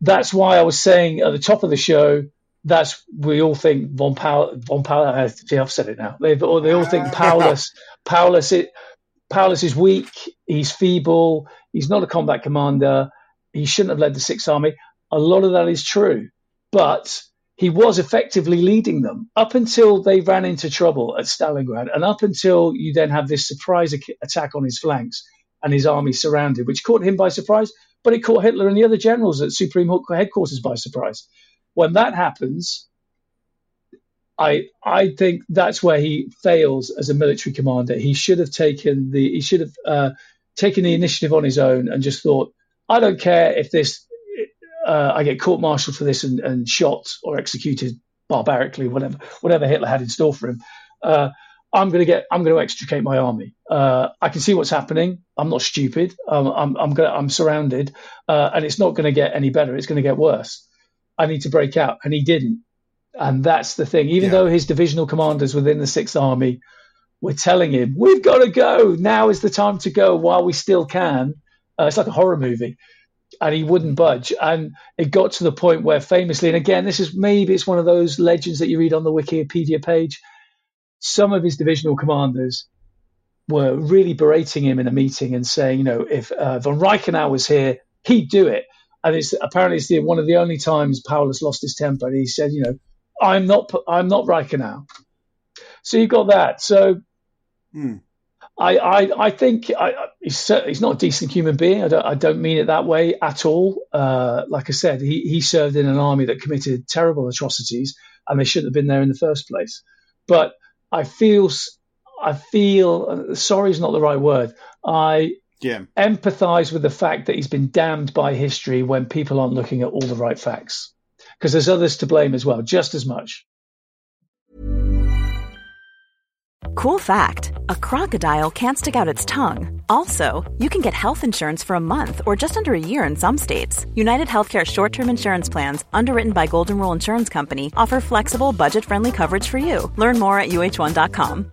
S3: that's why I was saying at the top of the show that's we all think von Paul von Paul. Uh, I've said it now. They, they all think Paulus Paulus it, Paulus is weak. He's feeble. He's not a combat commander. He shouldn't have led the Sixth Army. A lot of that is true, but he was effectively leading them up until they ran into trouble at Stalingrad, and up until you then have this surprise attack on his flanks and his army surrounded, which caught him by surprise, but it caught Hitler and the other generals at Supreme Headquarters by surprise when that happens, I I think that's where he fails as a military commander. He should have taken the he should have uh, taken the initiative on his own and just thought, I don't care if this uh, I get court-martialed for this and, and, shot or executed barbarically, whatever whatever Hitler had in store for him. Uh, I'm going to get I'm to extricate my army. Uh, I can see what's happening. I'm not stupid. Um, I'm I'm, gonna, I'm surrounded, uh, and it's not going to get any better. It's going to get worse. I need to break out. And he didn't. And that's the thing. Even
S1: Yeah.
S3: though his divisional commanders within the Sixth Army were telling him, "We've got to go. Now is the time to go while we still can." Uh, it's like a horror movie, and he wouldn't budge. And it got to the point where, famously, and again, this is maybe it's one of those legends that you read on the Wikipedia page. Some of his divisional commanders were really berating him in a meeting and saying, you know, if uh, von Reichenau was here, he'd do it. And it's apparently it's the, one of the only times Paulus lost his temper. And he said, you know, I'm not, I'm not Reichenau. So you've got that. So
S1: Hmm.
S3: I, I, I think I, he's, he's not a decent human being. I don't, I don't mean it that way at all. Uh, like I said, he, he served in an army that committed terrible atrocities, and they shouldn't have been there in the first place. But I feel, I feel, uh, sorry is not the right word. I
S1: Yeah.
S3: empathize with the fact that he's been damned by history when people aren't looking at all the right facts. Because there's others to blame as well, just as much.
S4: Cool fact a crocodile can't stick out its tongue. Also, you can get health insurance for a month or just under a year in some states. United Healthcare short term insurance plans, underwritten by Golden Rule Insurance Company, offer flexible, budget friendly coverage for you. Learn more at uh1.com.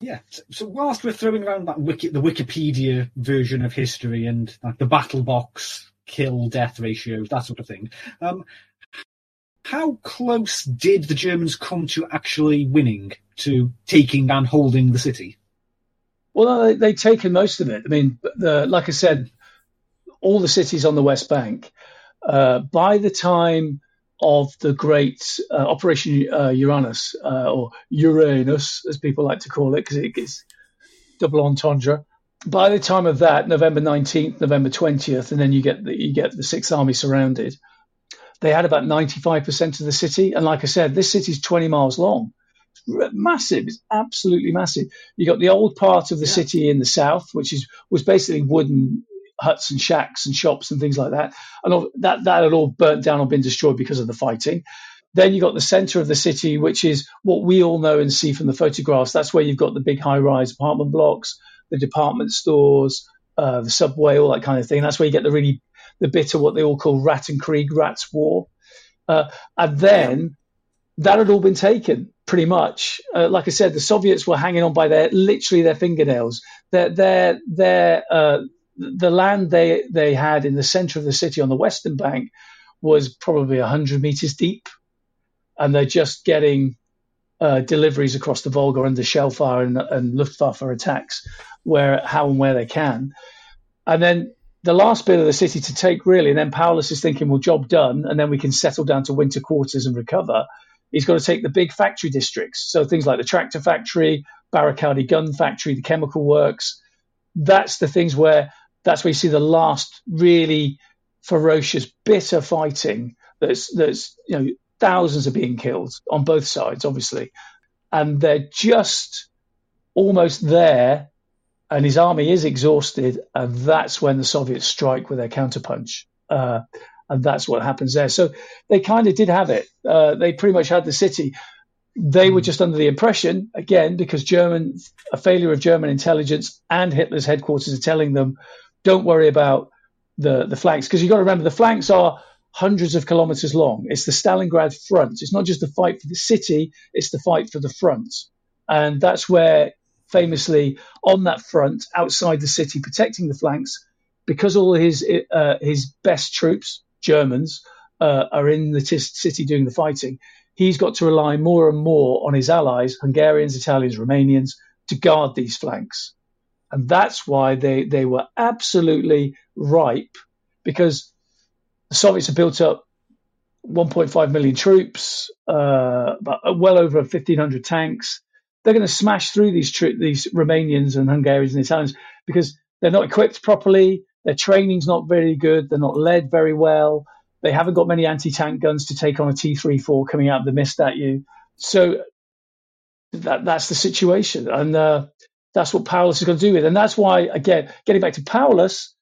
S2: Yeah. So, whilst we're throwing around that wiki, the Wikipedia version of history and like the battle box kill death ratios, that sort of thing, um, how close did the Germans come to actually winning, to taking and holding the city?
S3: Well, they, they'd taken most of it. I mean, the, like I said, all the cities on the West Bank, uh, by the time of the great uh, Operation uh, Uranus, uh, or Uranus, as people like to call it, because it gets double entendre. By the time of that, November 19th, November 20th, and then you get the, you get the Sixth Army surrounded, they had about 95% of the city. And like I said, this city is 20 miles long. It's massive. It's absolutely massive. You got the old part of the city in the south, which is was basically wooden huts and shacks and shops and things like that. And all, that that had all burnt down or been destroyed because of the fighting. Then you've got the center of the city, which is what we all know and see from the photographs. That's where you've got the big high-rise apartment blocks, the department stores, uh, the subway, all that kind of thing. That's where you get the really the bit of what they all call Rattenkrieg, Rats War. Uh, and then that had all been taken pretty much. Uh, like I said, the Soviets were hanging on by their literally their fingernails. Their their their uh, the land they they had in the center of the city on the western bank was probably hundred meters deep, and they're just getting uh, deliveries across the Volga under shellfire and, and Luftwaffe attacks, where how and where they can, and then. The last bit of the city to take, really, and then Paulus is thinking, well, job done, and then we can settle down to winter quarters and recover he's got to take the big factory districts. So things like the tractor factory, Barrikady gun factory, the chemical works. That's the things where that's where you see the last really ferocious, bitter fighting. That's that's you know thousands are being killed on both sides, obviously, and they're just almost there. And his army is exhausted, and that's when the Soviets strike with their counterpunch. Uh, and that's what happens there. So they kind of did have it. Uh, they pretty much had the city. They were just under the impression, again, because German a failure of German intelligence and Hitler's headquarters are telling them, don't worry about the the flanks, because you've got to remember the flanks are hundreds of kilometers long. It's the Stalingrad front. It's not just the fight for the city; it's the fight for the front, and that's where famously on that front outside the city, protecting the flanks, because all his uh, his best troops, Germans, uh, are in the t- city doing the fighting. He's got to rely more and more on his allies, Hungarians, Italians, Romanians, to guard these flanks, and that's why they they were absolutely ripe because the Soviets have built up 1.5 million troops, uh, well over 1,500 tanks. They're going to smash through these tro- these Romanians and Hungarians and Italians because they're not equipped properly. Their training's not very good. They're not led very well. They haven't got many anti-tank guns to take on a T-34 coming out of the mist at you. So that that's the situation, and uh, that's what Paulus is going to do with. And that's why, again, getting back to Paulus,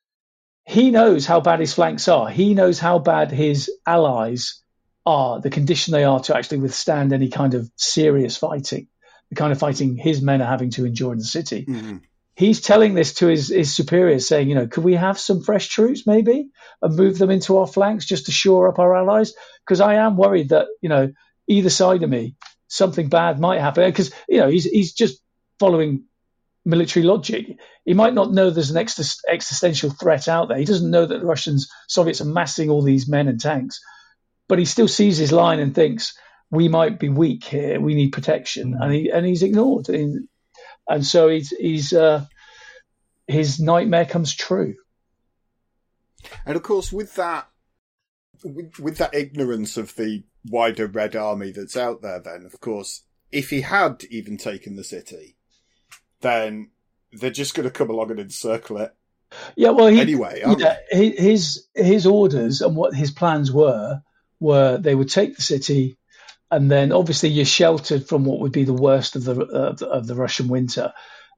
S3: he knows how bad his flanks are. He knows how bad his allies are, the condition they are to actually withstand any kind of serious fighting, the kind of fighting his men are having to endure in the city. Mm-hmm. He's telling this to his, his superiors, saying, you know, could we have some fresh troops maybe and move them into our flanks just to shore up our allies? Because I am worried that, you know, either side of me, something bad might happen. Because, you know, he's, he's just following military logic. He might not know there's an ex- existential threat out there. He doesn't know that the Russians, Soviets are massing all these men and tanks but he still sees his line and thinks we might be weak here. We need protection, mm-hmm. and he and he's ignored, and, and so he's he's uh, his nightmare comes true.
S1: And of course, with that, with, with that ignorance of the wider Red Army that's out there, then of course, if he had even taken the city, then they're just going to come along and encircle it.
S3: Yeah, well, he,
S1: anyway,
S3: yeah, his his orders and what his plans were were they would take the city, and then obviously you're sheltered from what would be the worst of the of the, of the Russian winter,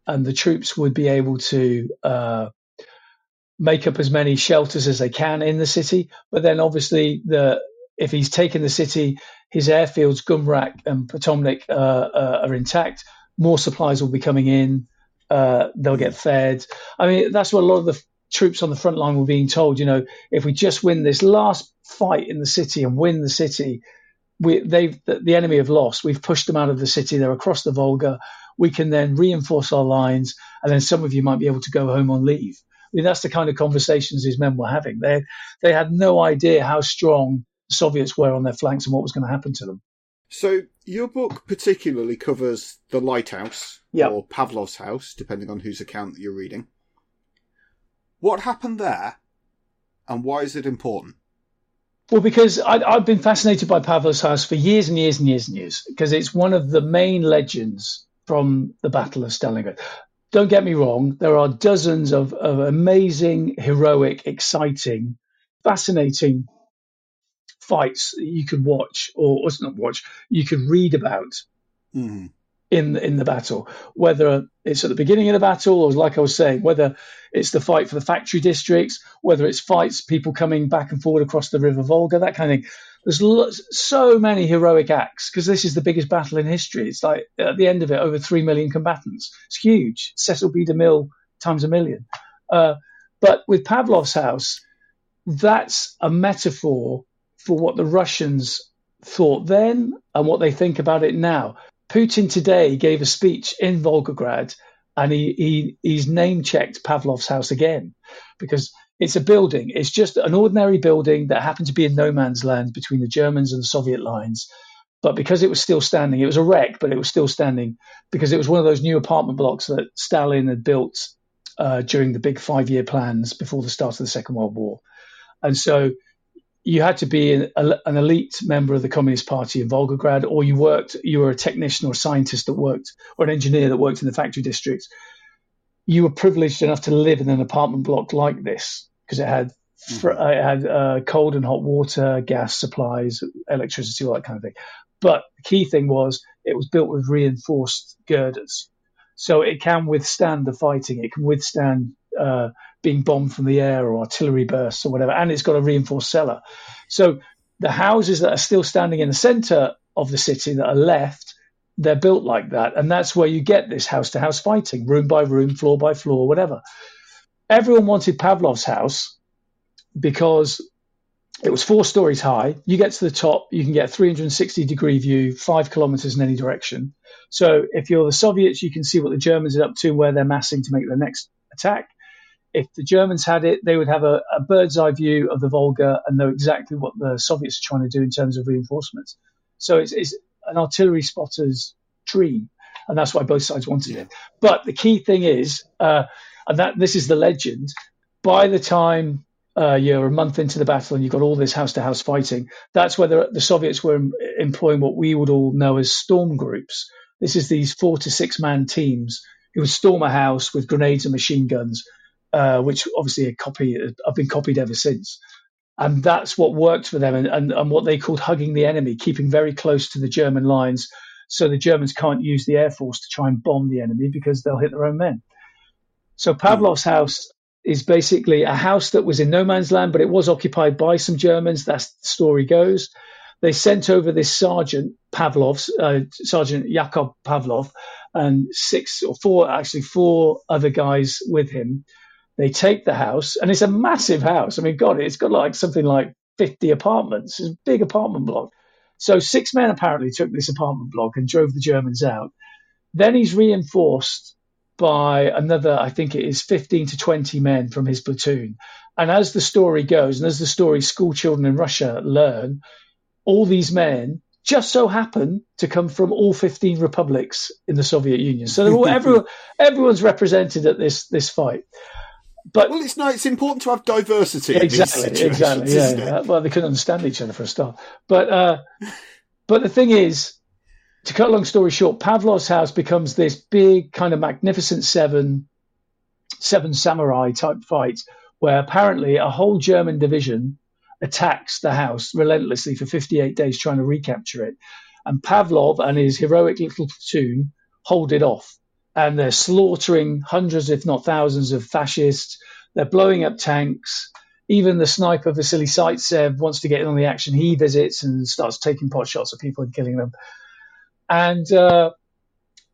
S3: and the troops would be able to uh, make up as many shelters as they can in the city. But then obviously the if he's taken the city, his airfields Gumrak and Pitomnik uh, uh, are intact. More supplies will be coming in. Uh, they'll get fed. I mean, that's what a lot of the troops on the front line were being told, you know, if we just win this last fight in the city and win the city, we they've the, enemy have lost. We've pushed them out of the city. They're across the Volga. We can then reinforce our lines, and then some of you might be able to go home on leave. I mean, that's the kind of conversations these men were having. They they had no idea how strong the Soviets were on their flanks and what was going to happen to them.
S1: So your book particularly covers the lighthouse yep. or Pavlov's house, depending on whose account that you're reading. What happened there, and why is it important?
S3: Well, because I, have been fascinated by Pavlov's house for years and years and years and years, because it's one of the main legends from the Battle of Stalingrad. Don't get me wrong, there are dozens of, of amazing, heroic, exciting, fascinating fights you could watch, or, or not watch, you could read about. Mm in in the battle, whether it's at the beginning of the battle or, like I was saying, whether it's the fight for the factory districts, whether it's fights people coming back and forward across the River Volga, that kind of thing. There's lots, so many heroic acts because this is the biggest battle in history. It's like at the end of it, over three million combatants. It's huge. Cecil B. DeMille times a million. Uh, but with Pavlov's house, that's a metaphor for what the Russians thought then and what they think about it now. Putin today gave a speech in Volgograd and he, he he's name checked Pavlov's house again because it's a building. It's just an ordinary building that happened to be in no man's land between the Germans and the Soviet lines. But because it was still standing, it was a wreck, but it was still standing because it was one of those new apartment blocks that Stalin had built uh, during the big five year plans before the start of the Second World War. And so you had to be an, an, elite member of the Communist Party in Volgograd, or you worked, you were a technician or a scientist that worked, or an engineer that worked in the factory districts. You were privileged enough to live in an apartment block like this because it had mm-hmm. it had uh, cold and hot water, gas supplies, electricity, all that kind of thing. But the key thing was it was built with reinforced girders, so it can withstand the fighting. It can withstand uh, being bombed from the air or artillery bursts or whatever, and it's got a reinforced cellar. So the houses that are still standing in the center of the city that are left, they're built like that. And that's where you get this house to house fighting, room by room, floor by floor, whatever. Everyone wanted Pavlov's house because it was four stories high. You get to the top, you can get a 360 degree view, five kilometers in any direction. So if you're the Soviets, you can see what the Germans are up to, where they're massing to make their next attack if the Germans had it, they would have a, a, bird's eye view of the Volga and know exactly what the Soviets are trying to do in terms of reinforcements. So it's, it's an artillery spotter's dream, and that's why both sides wanted yeah. it. But the key thing is, uh, and that this is the legend. By the time uh, you're a month into the battle and you've got all this house-to-house fighting, that's where the, the Soviets were employing what we would all know as storm groups. This is these four to six man teams who would storm a house with grenades and machine guns uh, which obviously a copy I've been copied ever since. and that's what worked for them and, and, and what they called hugging the enemy, keeping very close to the German lines so the Germans can't use the air force to try and bomb the enemy because they'll hit their own men. So Pavlov's mm. house is basically a house that was in no man's land, but it was occupied by some Germans. That's the story goes. They sent over this sergeant Pavlov's uh, Sergeant Yakov Pavlov and six or four, actually four other guys with him. They take the house, and it's a massive house. I mean, God, it's got like something like 50 apartments. It's a big apartment block. So six men apparently took this apartment block and drove the Germans out. Then he's reinforced by another, I think it is 15 to 20 men from his platoon. And as the story goes, and as the story school children in Russia learn, all these men just so happen to come from all 15 republics in the Soviet Union. So all, everyone, everyone's represented at this this fight. But
S1: well, it's no, it's important to have diversity.
S3: Exactly, exactly. Yeah, Well, they couldn't understand each other for a start. But uh, but the thing is, to cut a long story short, Pavlov's house becomes this big kind of magnificent seven seven samurai type fight where apparently a whole German division attacks the house relentlessly for 58 days trying to recapture it. And Pavlov and his heroic little platoon hold it off. And they're slaughtering hundreds, if not thousands, of fascists. They're blowing up tanks. Even the sniper Vasily Zaitsev wants to get in on the action. He visits and starts taking pot shots at people and killing them. And uh,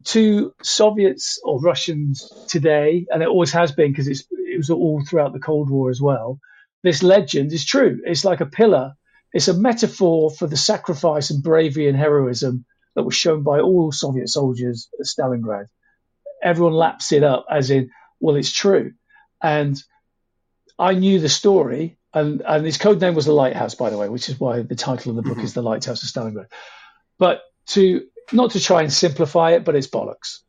S3: to Soviets or Russians today, and it always has been because it was all throughout the Cold War as well, this legend is true. It's like a pillar. It's a metaphor for the sacrifice and bravery and heroism that was shown by all Soviet soldiers at Stalingrad. Everyone laps it up as in, well, it's true. And I knew the story, and, and his code name was the Lighthouse, by the way, which is why the title of the book mm-hmm. is The Lighthouse of Stalingrad. But to not to try and simplify it, but it's bollocks.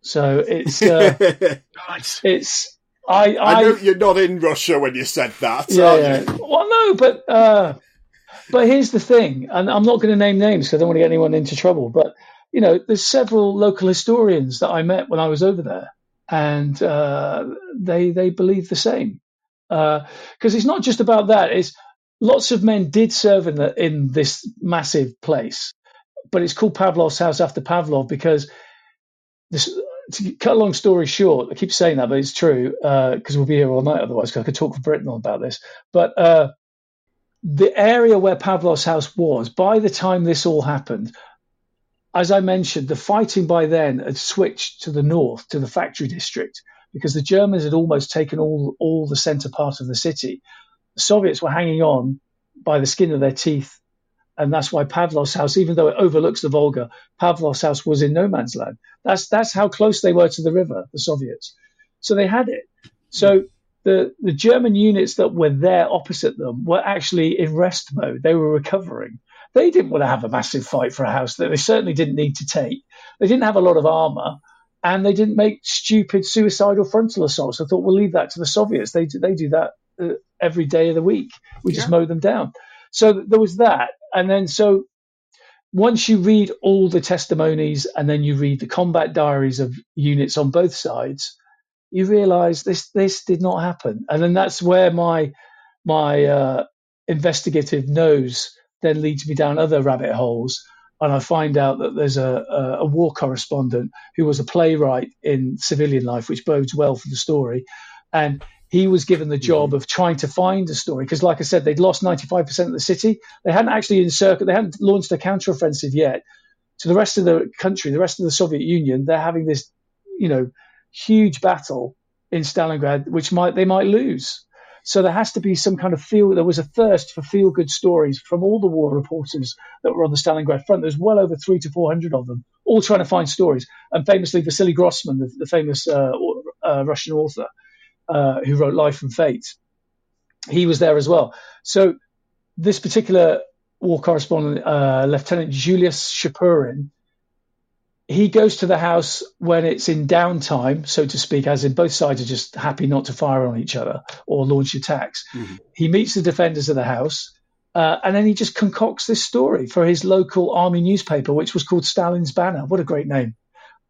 S3: So it's uh, it's I, I,
S1: I know you're not in Russia when you said that.
S3: Yeah, yeah. Well, no, but uh, but here's the thing, and I'm not going to name names because I don't want to get anyone into trouble. But you know, there's several local historians that I met when I was over there, and uh, they they believe the same. Because uh, it's not just about that. It's lots of men did serve in the, in this massive place, but it's called Pavlov's house after Pavlov because this to cut a long story short, I keep saying that, but it's true because uh, we'll be here all night otherwise. Because I could talk for Britain all about this, but uh, the area where Pavlov's house was, by the time this all happened, as I mentioned, the fighting by then had switched to the north, to the factory district, because the Germans had almost taken all all the centre part of the city. The Soviets were hanging on by the skin of their teeth and that's why Pavlov's house, even though it overlooks the Volga, Pavlov's house was in no man's land. That's that's how close they were to the river, the Soviets. So they had it. So the the German units that were there opposite them were actually in rest mode. They were recovering. They didn't want to have a massive fight for a house that they certainly didn't need to take. They didn't have a lot of armor, and they didn't make stupid suicidal frontal assaults. I thought we'll leave that to the Soviets. They do, they do that uh, every day of the week. We just yeah. mow them down. So there was that and then so once you read all the testimonies and then you read the combat diaries of units on both sides, you realise this this did not happen, and then that's where my my uh, investigative nose then leads me down other rabbit holes, and I find out that there's a, a, a war correspondent who was a playwright in civilian life, which bodes well for the story, and he was given the job of trying to find a story because, like I said, they'd lost 95% of the city. They hadn't actually encircled, they hadn't launched a counteroffensive yet. To the rest of the country, the rest of the Soviet Union, they're having this, you know, huge battle in Stalingrad, which might they might lose. So there has to be some kind of feel. There was a thirst for feel good stories from all the war reporters that were on the Stalingrad front. There's well over three to four hundred of them, all trying to find stories. And famously, Vasily Grossman, the, the famous uh, uh, Russian author, uh, who wrote Life and Fate. He was there as well. So this particular war correspondent, uh, Lieutenant Julius Chepurin, he goes to the house when it's in downtime, so to speak, as in both sides are just happy not to fire on each other or launch attacks. Mm-hmm. He meets the defenders of the house, uh, and then he just concocts this story for his local army newspaper, which was called Stalin's Banner. What a great name!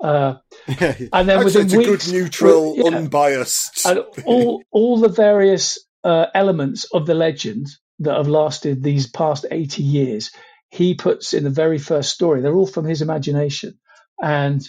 S3: Uh,
S1: and then within weeks, good neutral, yeah, unbiased,
S3: and all all the various uh, elements of the legend that have lasted these past 80 years, he puts in the very first story. They're all from his imagination. And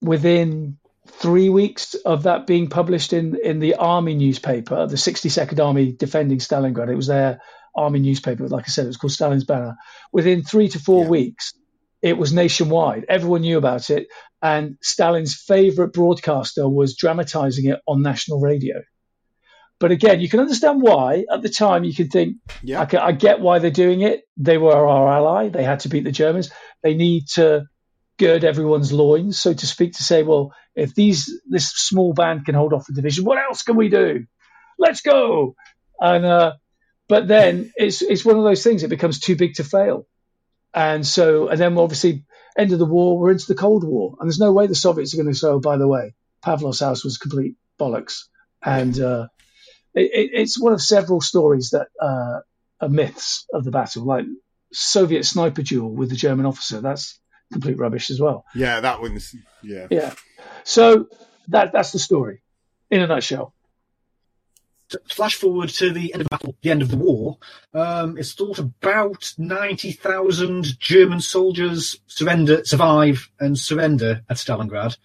S3: within three weeks of that being published in, in the army newspaper, the 62nd Army defending Stalingrad, it was their army newspaper. Like I said, it was called Stalin's Banner. Within three to four yeah. weeks, it was nationwide. Everyone knew about it. And Stalin's favorite broadcaster was dramatizing it on national radio. But again, you can understand why. At the time, you can think, yeah. I, I get why they're doing it. They were our ally. They had to beat the Germans. They need to gird everyone's loins, so to speak, to say, well, if these this small band can hold off the division, what else can we do? Let's go. And uh, but then it's it's one of those things. It becomes too big to fail, and so and then obviously end of the war, we're into the Cold War, and there's no way the Soviets are going to say, oh, by the way, Pavlov's house was complete bollocks, and uh, it, it's one of several stories that uh, are myths of the battle, like Soviet sniper duel with the German officer. That's complete rubbish as well.
S1: Yeah, that one's yeah.
S3: Yeah. So that that's the story in a nutshell.
S2: flash forward to the end of the battle, the end of the war. Um, it's thought about ninety thousand German soldiers surrender, survive, and surrender at Stalingrad,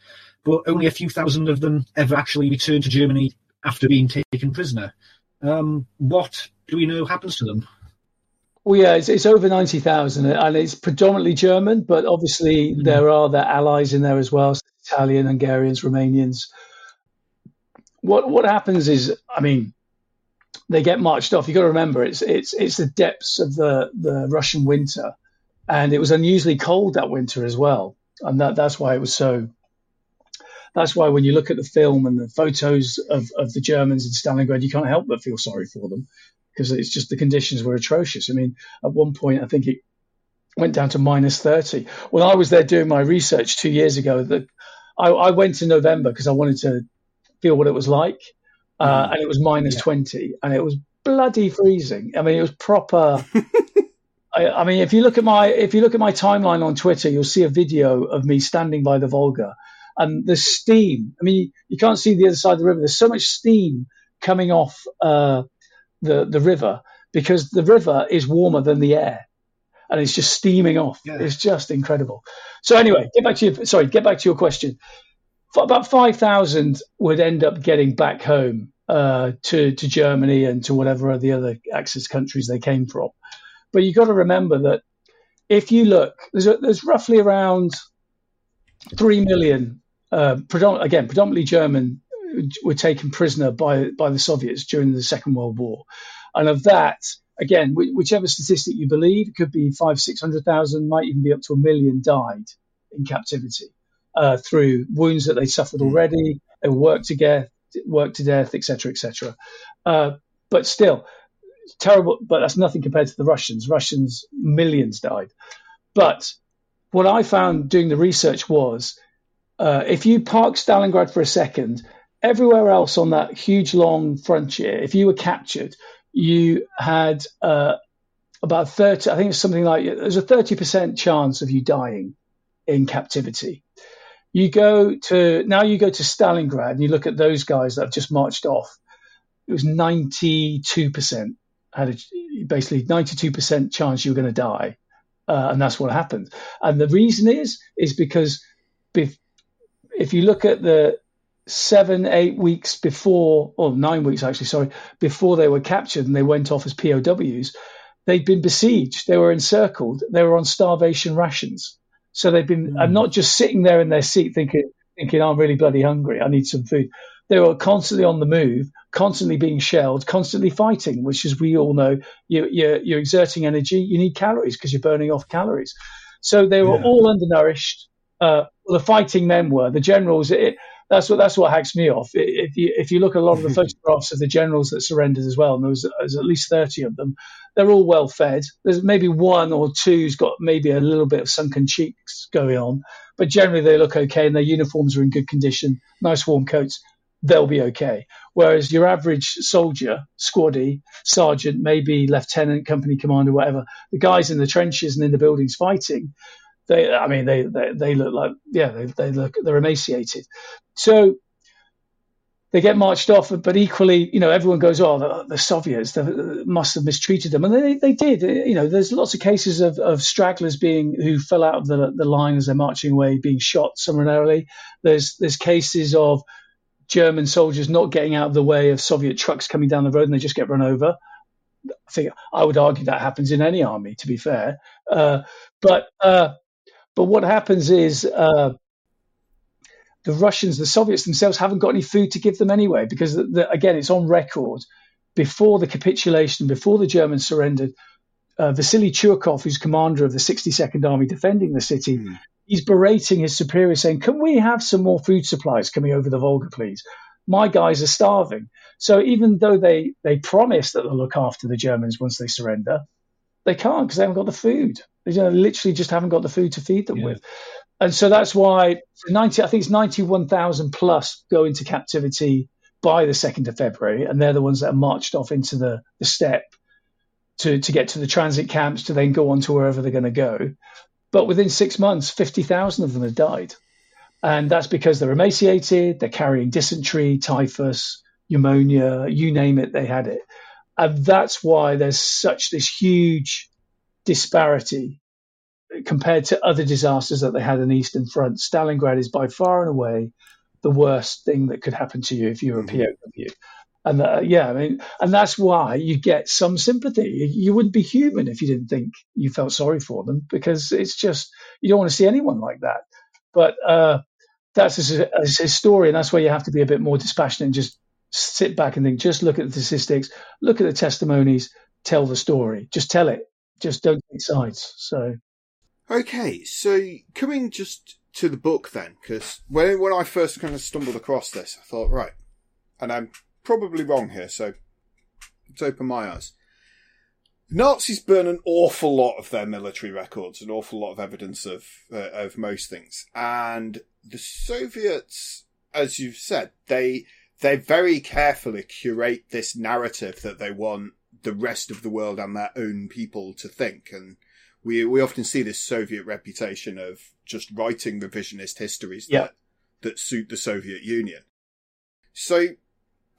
S2: but only a few thousand of them ever actually return to Germany after being taken prisoner. Um, what do we know happens to them?
S3: Well, yeah, it's, it's over 90,000 and it's predominantly German, but obviously mm. there are their allies in there as well Italian, Hungarians, Romanians. What what happens is, I mean, they get marched off. You've got to remember, it's it's it's the depths of the, the Russian winter, and it was unusually cold that winter as well, and that that's why it was so that's why when you look at the film and the photos of, of the Germans in Stalingrad, you can't help but feel sorry for them because it's just the conditions were atrocious. I mean, at one point, I think it went down to minus 30. When I was there doing my research two years ago, that I, I, went in November because I wanted to feel what it was like. Uh, mm. and it was minus yeah. 20 and it was bloody freezing. I mean, it was proper. I, I, mean, if you look at my if you look at my timeline on Twitter, you'll see a video of me standing by the Volga and the steam. I mean, you, can't see the other side of the river. There's so much steam coming off uh, the the river because the river is warmer than the air, and it's just steaming off. Yeah. It's just incredible. So anyway, get back to your sorry, get back to your question. About five thousand would end up getting back home uh, to to Germany and to whatever the other Axis countries they came from. But you've got to remember that if you look, there's, a, there's roughly around three million uh, predom- again, predominantly German, were taken prisoner by by the Soviets during the Second World War, and of that, again, whichever statistic you believe, it could be five, six hundred thousand, might even be up to a million died in captivity uh, through wounds that they suffered hmm. already. They were worked to death, worked to death, etc., etc. Uh, but still, terrible. But that's nothing compared to the Russians. Russians millions died. But what I found doing the research was uh, if you park Stalingrad for a second, everywhere else on that huge long frontier, if you were captured, you had uh, about 30, I think it's something like, there's a 30% chance of you dying in captivity. You go to, now you go to Stalingrad and you look at those guys that have just marched off. It was 92%, had a, basically 92% chance you were going to die. Uh, and that's what happened. And the reason is, is because if you look at the seven, eight weeks before, or nine weeks actually, sorry, before they were captured and they went off as POWs, they'd been besieged, they were encircled, they were on starvation rations. So they'd been, mm. and not just sitting there in their seat thinking, thinking, I'm really bloody hungry, I need some food. They were constantly on the move, constantly being shelled, constantly fighting, which, as we all know, you, you're, you're exerting energy, you need calories because you're burning off calories. So they were yeah. all undernourished, uh, the fighting men were the generals. It, that's what that's what hacks me off. If you if you look at a lot of the mm-hmm. photographs of the generals that surrendered as well, and there was, there's at least thirty of them, they're all well fed. There's maybe one or two who's got maybe a little bit of sunken cheeks going on, but generally they look okay and their uniforms are in good condition, nice warm coats. They'll be okay. Whereas your average soldier, squaddy, sergeant, maybe lieutenant, company commander, whatever, the guys in the trenches and in the buildings fighting, they, I mean, they, they, they look like, yeah, they, they look, they're emaciated. So they get marched off, but equally, you know, everyone goes, "Oh, the, the Soviets must have mistreated them," and they, they did. You know, there's lots of cases of, of stragglers being who fell out of the, the line as they're marching away, being shot summarily. There's there's cases of German soldiers not getting out of the way of Soviet trucks coming down the road and they just get run over. I think I would argue that happens in any army, to be fair. Uh, but uh, but what happens is uh, the Russians, the Soviets themselves, haven't got any food to give them anyway, because the, the, again, it's on record before the capitulation, before the Germans surrendered. Uh, Vasily Chuikov, who's commander of the 62nd Army defending the city, mm. he's berating his superior, saying, "Can we have some more food supplies coming over the Volga, please? My guys are starving." So even though they they promise that they'll look after the Germans once they surrender, they can't because they haven't got the food. You know, literally just haven't got the food to feed them yeah. with and so that's why 90, I think it's 91,000 plus go into captivity by the 2nd of February, and they're the ones that are marched off into the, the steppe to, to get to the transit camps to then go on to wherever they're going to go. But within six months, 50,000 of them have died. And that's because they're emaciated, they're carrying dysentery, typhus, pneumonia, you name it, they had it. And that's why there's such this huge disparity compared to other disasters that they had in the Eastern Front, Stalingrad is by far and away the worst thing that could happen to you if you were a mm-hmm. POW. And uh, yeah, I mean, and that's why you get some sympathy. You wouldn't be human if you didn't think you felt sorry for them because it's just you don't want to see anyone like that. But uh, that's as a, as a story, and that's why you have to be a bit more dispassionate and just sit back and think. Just look at the statistics, look at the testimonies, tell the story. Just tell it. Just don't take sides. So
S1: Okay, so coming just to the book then, because when when I first kind of stumbled across this, I thought, right, and I'm probably wrong here, so open my eyes. Nazis burn an awful lot of their military records, an awful lot of evidence of uh, of most things, and the Soviets, as you've said, they they very carefully curate this narrative that they want the rest of the world and their own people to think, and we we often see this Soviet reputation of just writing revisionist histories
S3: yeah.
S1: that that suit the Soviet Union. So,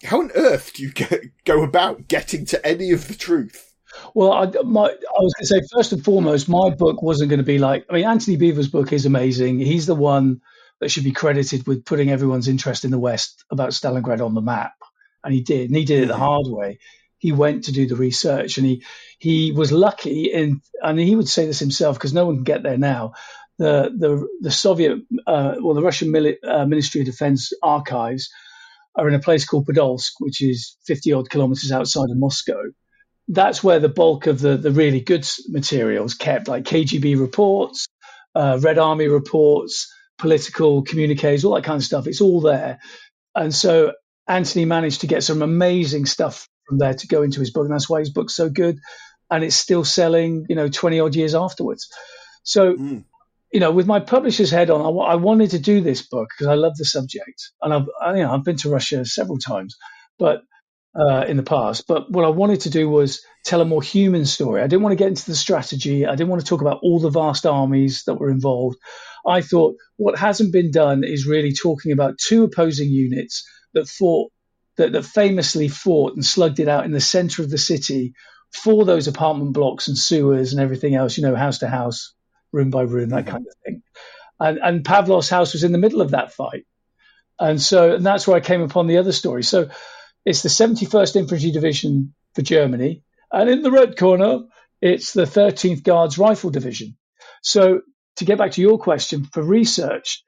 S1: how on earth do you get, go about getting to any of the truth?
S3: Well, I, my, I was going to say first and foremost, my book wasn't going to be like. I mean, Antony Beevor's book is amazing. He's the one that should be credited with putting everyone's interest in the West about Stalingrad on the map, and he did, and he did it the mm-hmm. hard way he went to do the research and he he was lucky in and he would say this himself because no one can get there now. The the the Soviet uh, well the Russian uh, Ministry of Defense archives are in a place called Podolsk which is 50 odd kilometers outside of Moscow. That's where the bulk of the the really good materials kept like KGB reports uh, Red Army reports political communiques all that kind of stuff. It's all there. And so Anthony managed to get some amazing stuff from there to go into his book, and that's why his book's so good, and it's still selling, you know, twenty odd years afterwards. So, mm. you know, with my publisher's head on, I, I wanted to do this book because I love the subject, and I've, I, you know, I've been to Russia several times, but uh, in the past. But what I wanted to do was tell a more human story. I didn't want to get into the strategy. I didn't want to talk about all the vast armies that were involved. I thought what hasn't been done is really talking about two opposing units that fought that, that famously fought and slugged it out in the center of the city for those apartment blocks and sewers and everything else, you know, house to house, room by room, that kind of thing. And, and Pavlov's house was in the middle of that fight. And so, and that's where I came upon the other story. So it's the 71st Infantry Division for Germany. And in the red corner, it's the 13th Guards Rifle Division. So to get back to your question for research,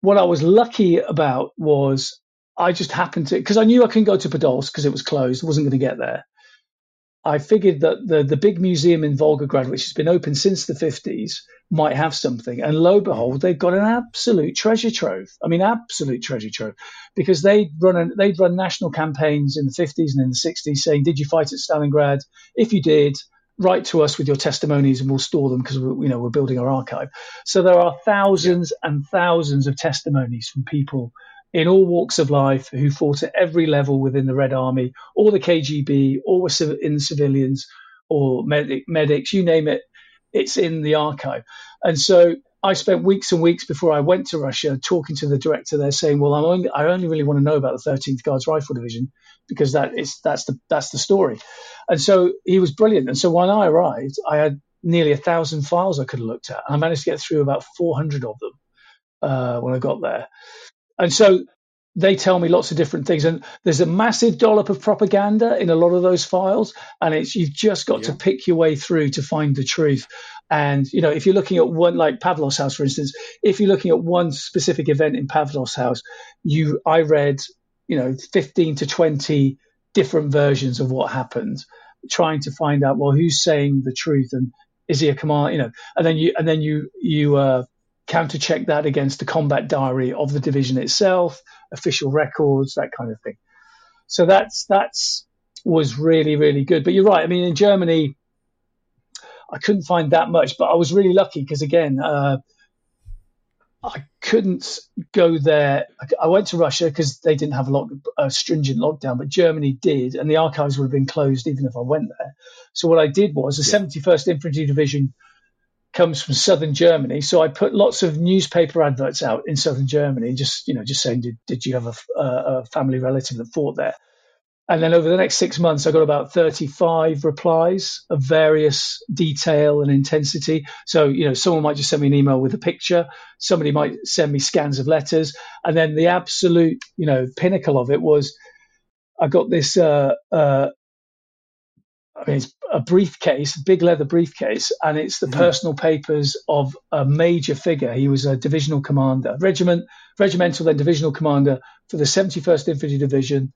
S3: what I was lucky about was I just happened to because I knew I couldn't go to Podolsk because it was closed. Wasn't going to get there. I figured that the the big museum in Volgograd, which has been open since the fifties, might have something. And lo and behold, they've got an absolute treasure trove. I mean, absolute treasure trove, because they'd run an, they'd run national campaigns in the fifties and in the sixties, saying, "Did you fight at Stalingrad? If you did." Write to us with your testimonies and we'll store them because you know we're building our archive. So there are thousands and thousands of testimonies from people in all walks of life who fought at every level within the Red Army, or the KGB, or were in civilians, or medic, medics, you name it, it's in the archive. And so I spent weeks and weeks before I went to Russia talking to the director there, saying, "Well, only, I only really want to know about the 13th Guards Rifle Division because that is that's the that's the story." And so he was brilliant. And so when I arrived, I had nearly a thousand files I could have looked at, and I managed to get through about 400 of them uh, when I got there. And so they tell me lots of different things, and there's a massive dollop of propaganda in a lot of those files, and it's you've just got yeah. to pick your way through to find the truth. And you know, if you're looking at one like Pavlov's house, for instance, if you're looking at one specific event in Pavlov's house, you I read you know 15 to 20 different versions of what happened, trying to find out well who's saying the truth and is he a command you know, and then you and then you you uh, counter check that against the combat diary of the division itself, official records, that kind of thing. So that's that's was really really good. But you're right. I mean, in Germany, I couldn't find that much, but I was really lucky because again, uh, I couldn't go there. I went to Russia because they didn't have a, lock, a stringent lockdown, but Germany did, and the archives would have been closed even if I went there. So what I did was the yeah. 71st Infantry Division comes from southern Germany. So I put lots of newspaper adverts out in southern Germany, just you know, just saying, did, did you have a, a family relative that fought there? And then over the next six months, I got about 35 replies of various detail and intensity. So, you know, someone might just send me an email with a picture. Somebody might send me scans of letters. And then the absolute, you know, pinnacle of it was I got this uh, uh, I mean, it's a briefcase, a big leather briefcase, and it's the mm-hmm. personal papers of a major figure. He was a divisional commander, regiment, regimental, then divisional commander for the 71st Infantry Division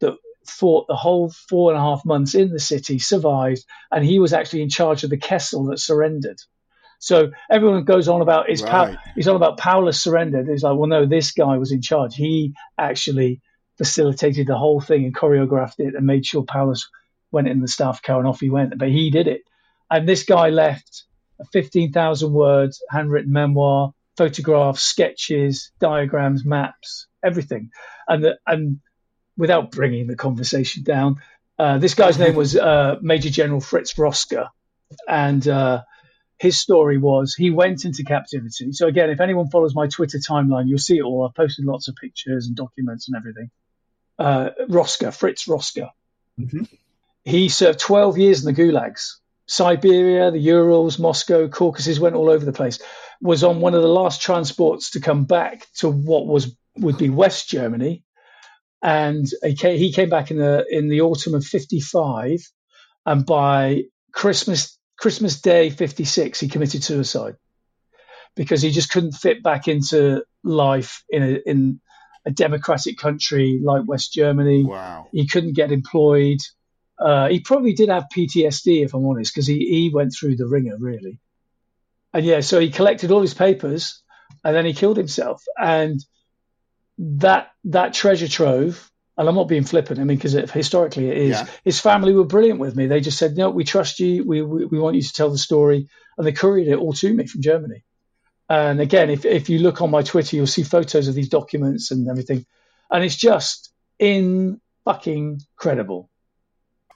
S3: that fought the whole four and a half months in the city, survived, and he was actually in charge of the Kessel that surrendered. So everyone goes on about is right. he's on about Paulus surrendered. He's like, well, no, this guy was in charge. He actually facilitated the whole thing and choreographed it and made sure Paulus went in the staff car and off he went. But he did it. And this guy left a 15,000 words handwritten memoir, photographs, sketches, diagrams, maps, everything. And the, and without bringing the conversation down, uh, this guy's name was uh, Major General Fritz Roske, and uh, his story was he went into captivity. So again, if anyone follows my Twitter timeline, you'll see it all. I've posted lots of pictures and documents and everything. Uh, Roske, Fritz Roske. Mm-hmm. He served 12 years in the gulags. Siberia, the Urals, Moscow, Caucasus, went all over the place. Was on one of the last transports to come back to what was would be West Germany, and he came back in the in the autumn of '55, and by Christmas Christmas Day '56 he committed suicide because he just couldn't fit back into life in a in a democratic country like West Germany.
S1: Wow.
S3: He couldn't get employed. Uh, he probably did have PTSD, if I'm honest, because he, he went through the ringer, really. And yeah, so he collected all his papers and then he killed himself. And that that treasure trove, and I'm not being flippant, I mean, because historically it is, yeah. his family were brilliant with me. They just said, no, we trust you. We, we, we want you to tell the story. And they couriered it all to me from Germany. And again, if, if you look on my Twitter, you'll see photos of these documents and everything. And it's just in fucking credible.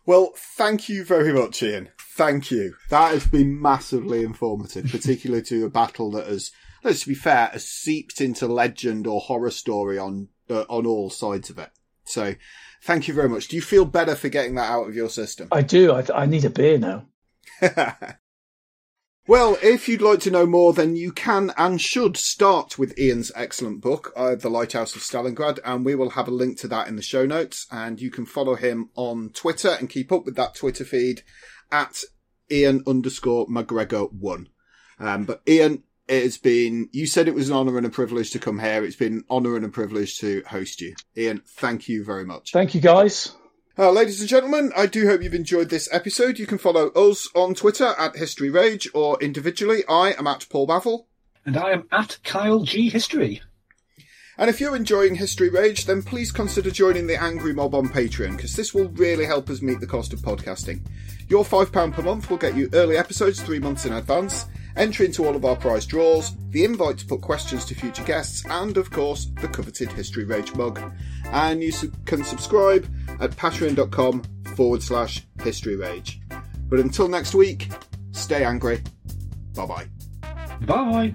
S1: Well, thank you very much, Iain. Thank you. That has been massively informative, particularly to a battle that has, let's be fair, has seeped into legend or horror story on uh, on all sides of it. So, thank you very much. Do you feel better for getting that out of your system?
S3: I do. I, I need a beer now.
S1: Well, if you'd like to know more, then you can and should start with Iain's excellent book, uh, The Lighthouse of Stalingrad, and we will have a link to that in the show notes. And you can follow him on Twitter and keep up with that Twitter feed at Iain underscore MacGregor one. Um, but Iain, it has been, you said it was an honour and a privilege to come here. It's been an honour and a privilege to host you. Iain, thank you very much.
S3: Thank you guys.
S1: Uh, ladies and gentlemen, I do hope you've enjoyed this episode. You can follow us on Twitter at History Rage or individually. I am at Paul Baffle.
S2: And I am at Kyle G History.
S1: And if you're enjoying History Rage, then please consider joining the Angry Mob on Patreon, because this will really help us meet the cost of podcasting. Your £5 per month will get you early episodes three months in advance, entry into all of our prize draws, the invite to put questions to future guests, and of course, the coveted History Rage mug. And you can subscribe at patreon.com forward slash history rage. But until next week, stay angry. Bye bye.
S2: Bye.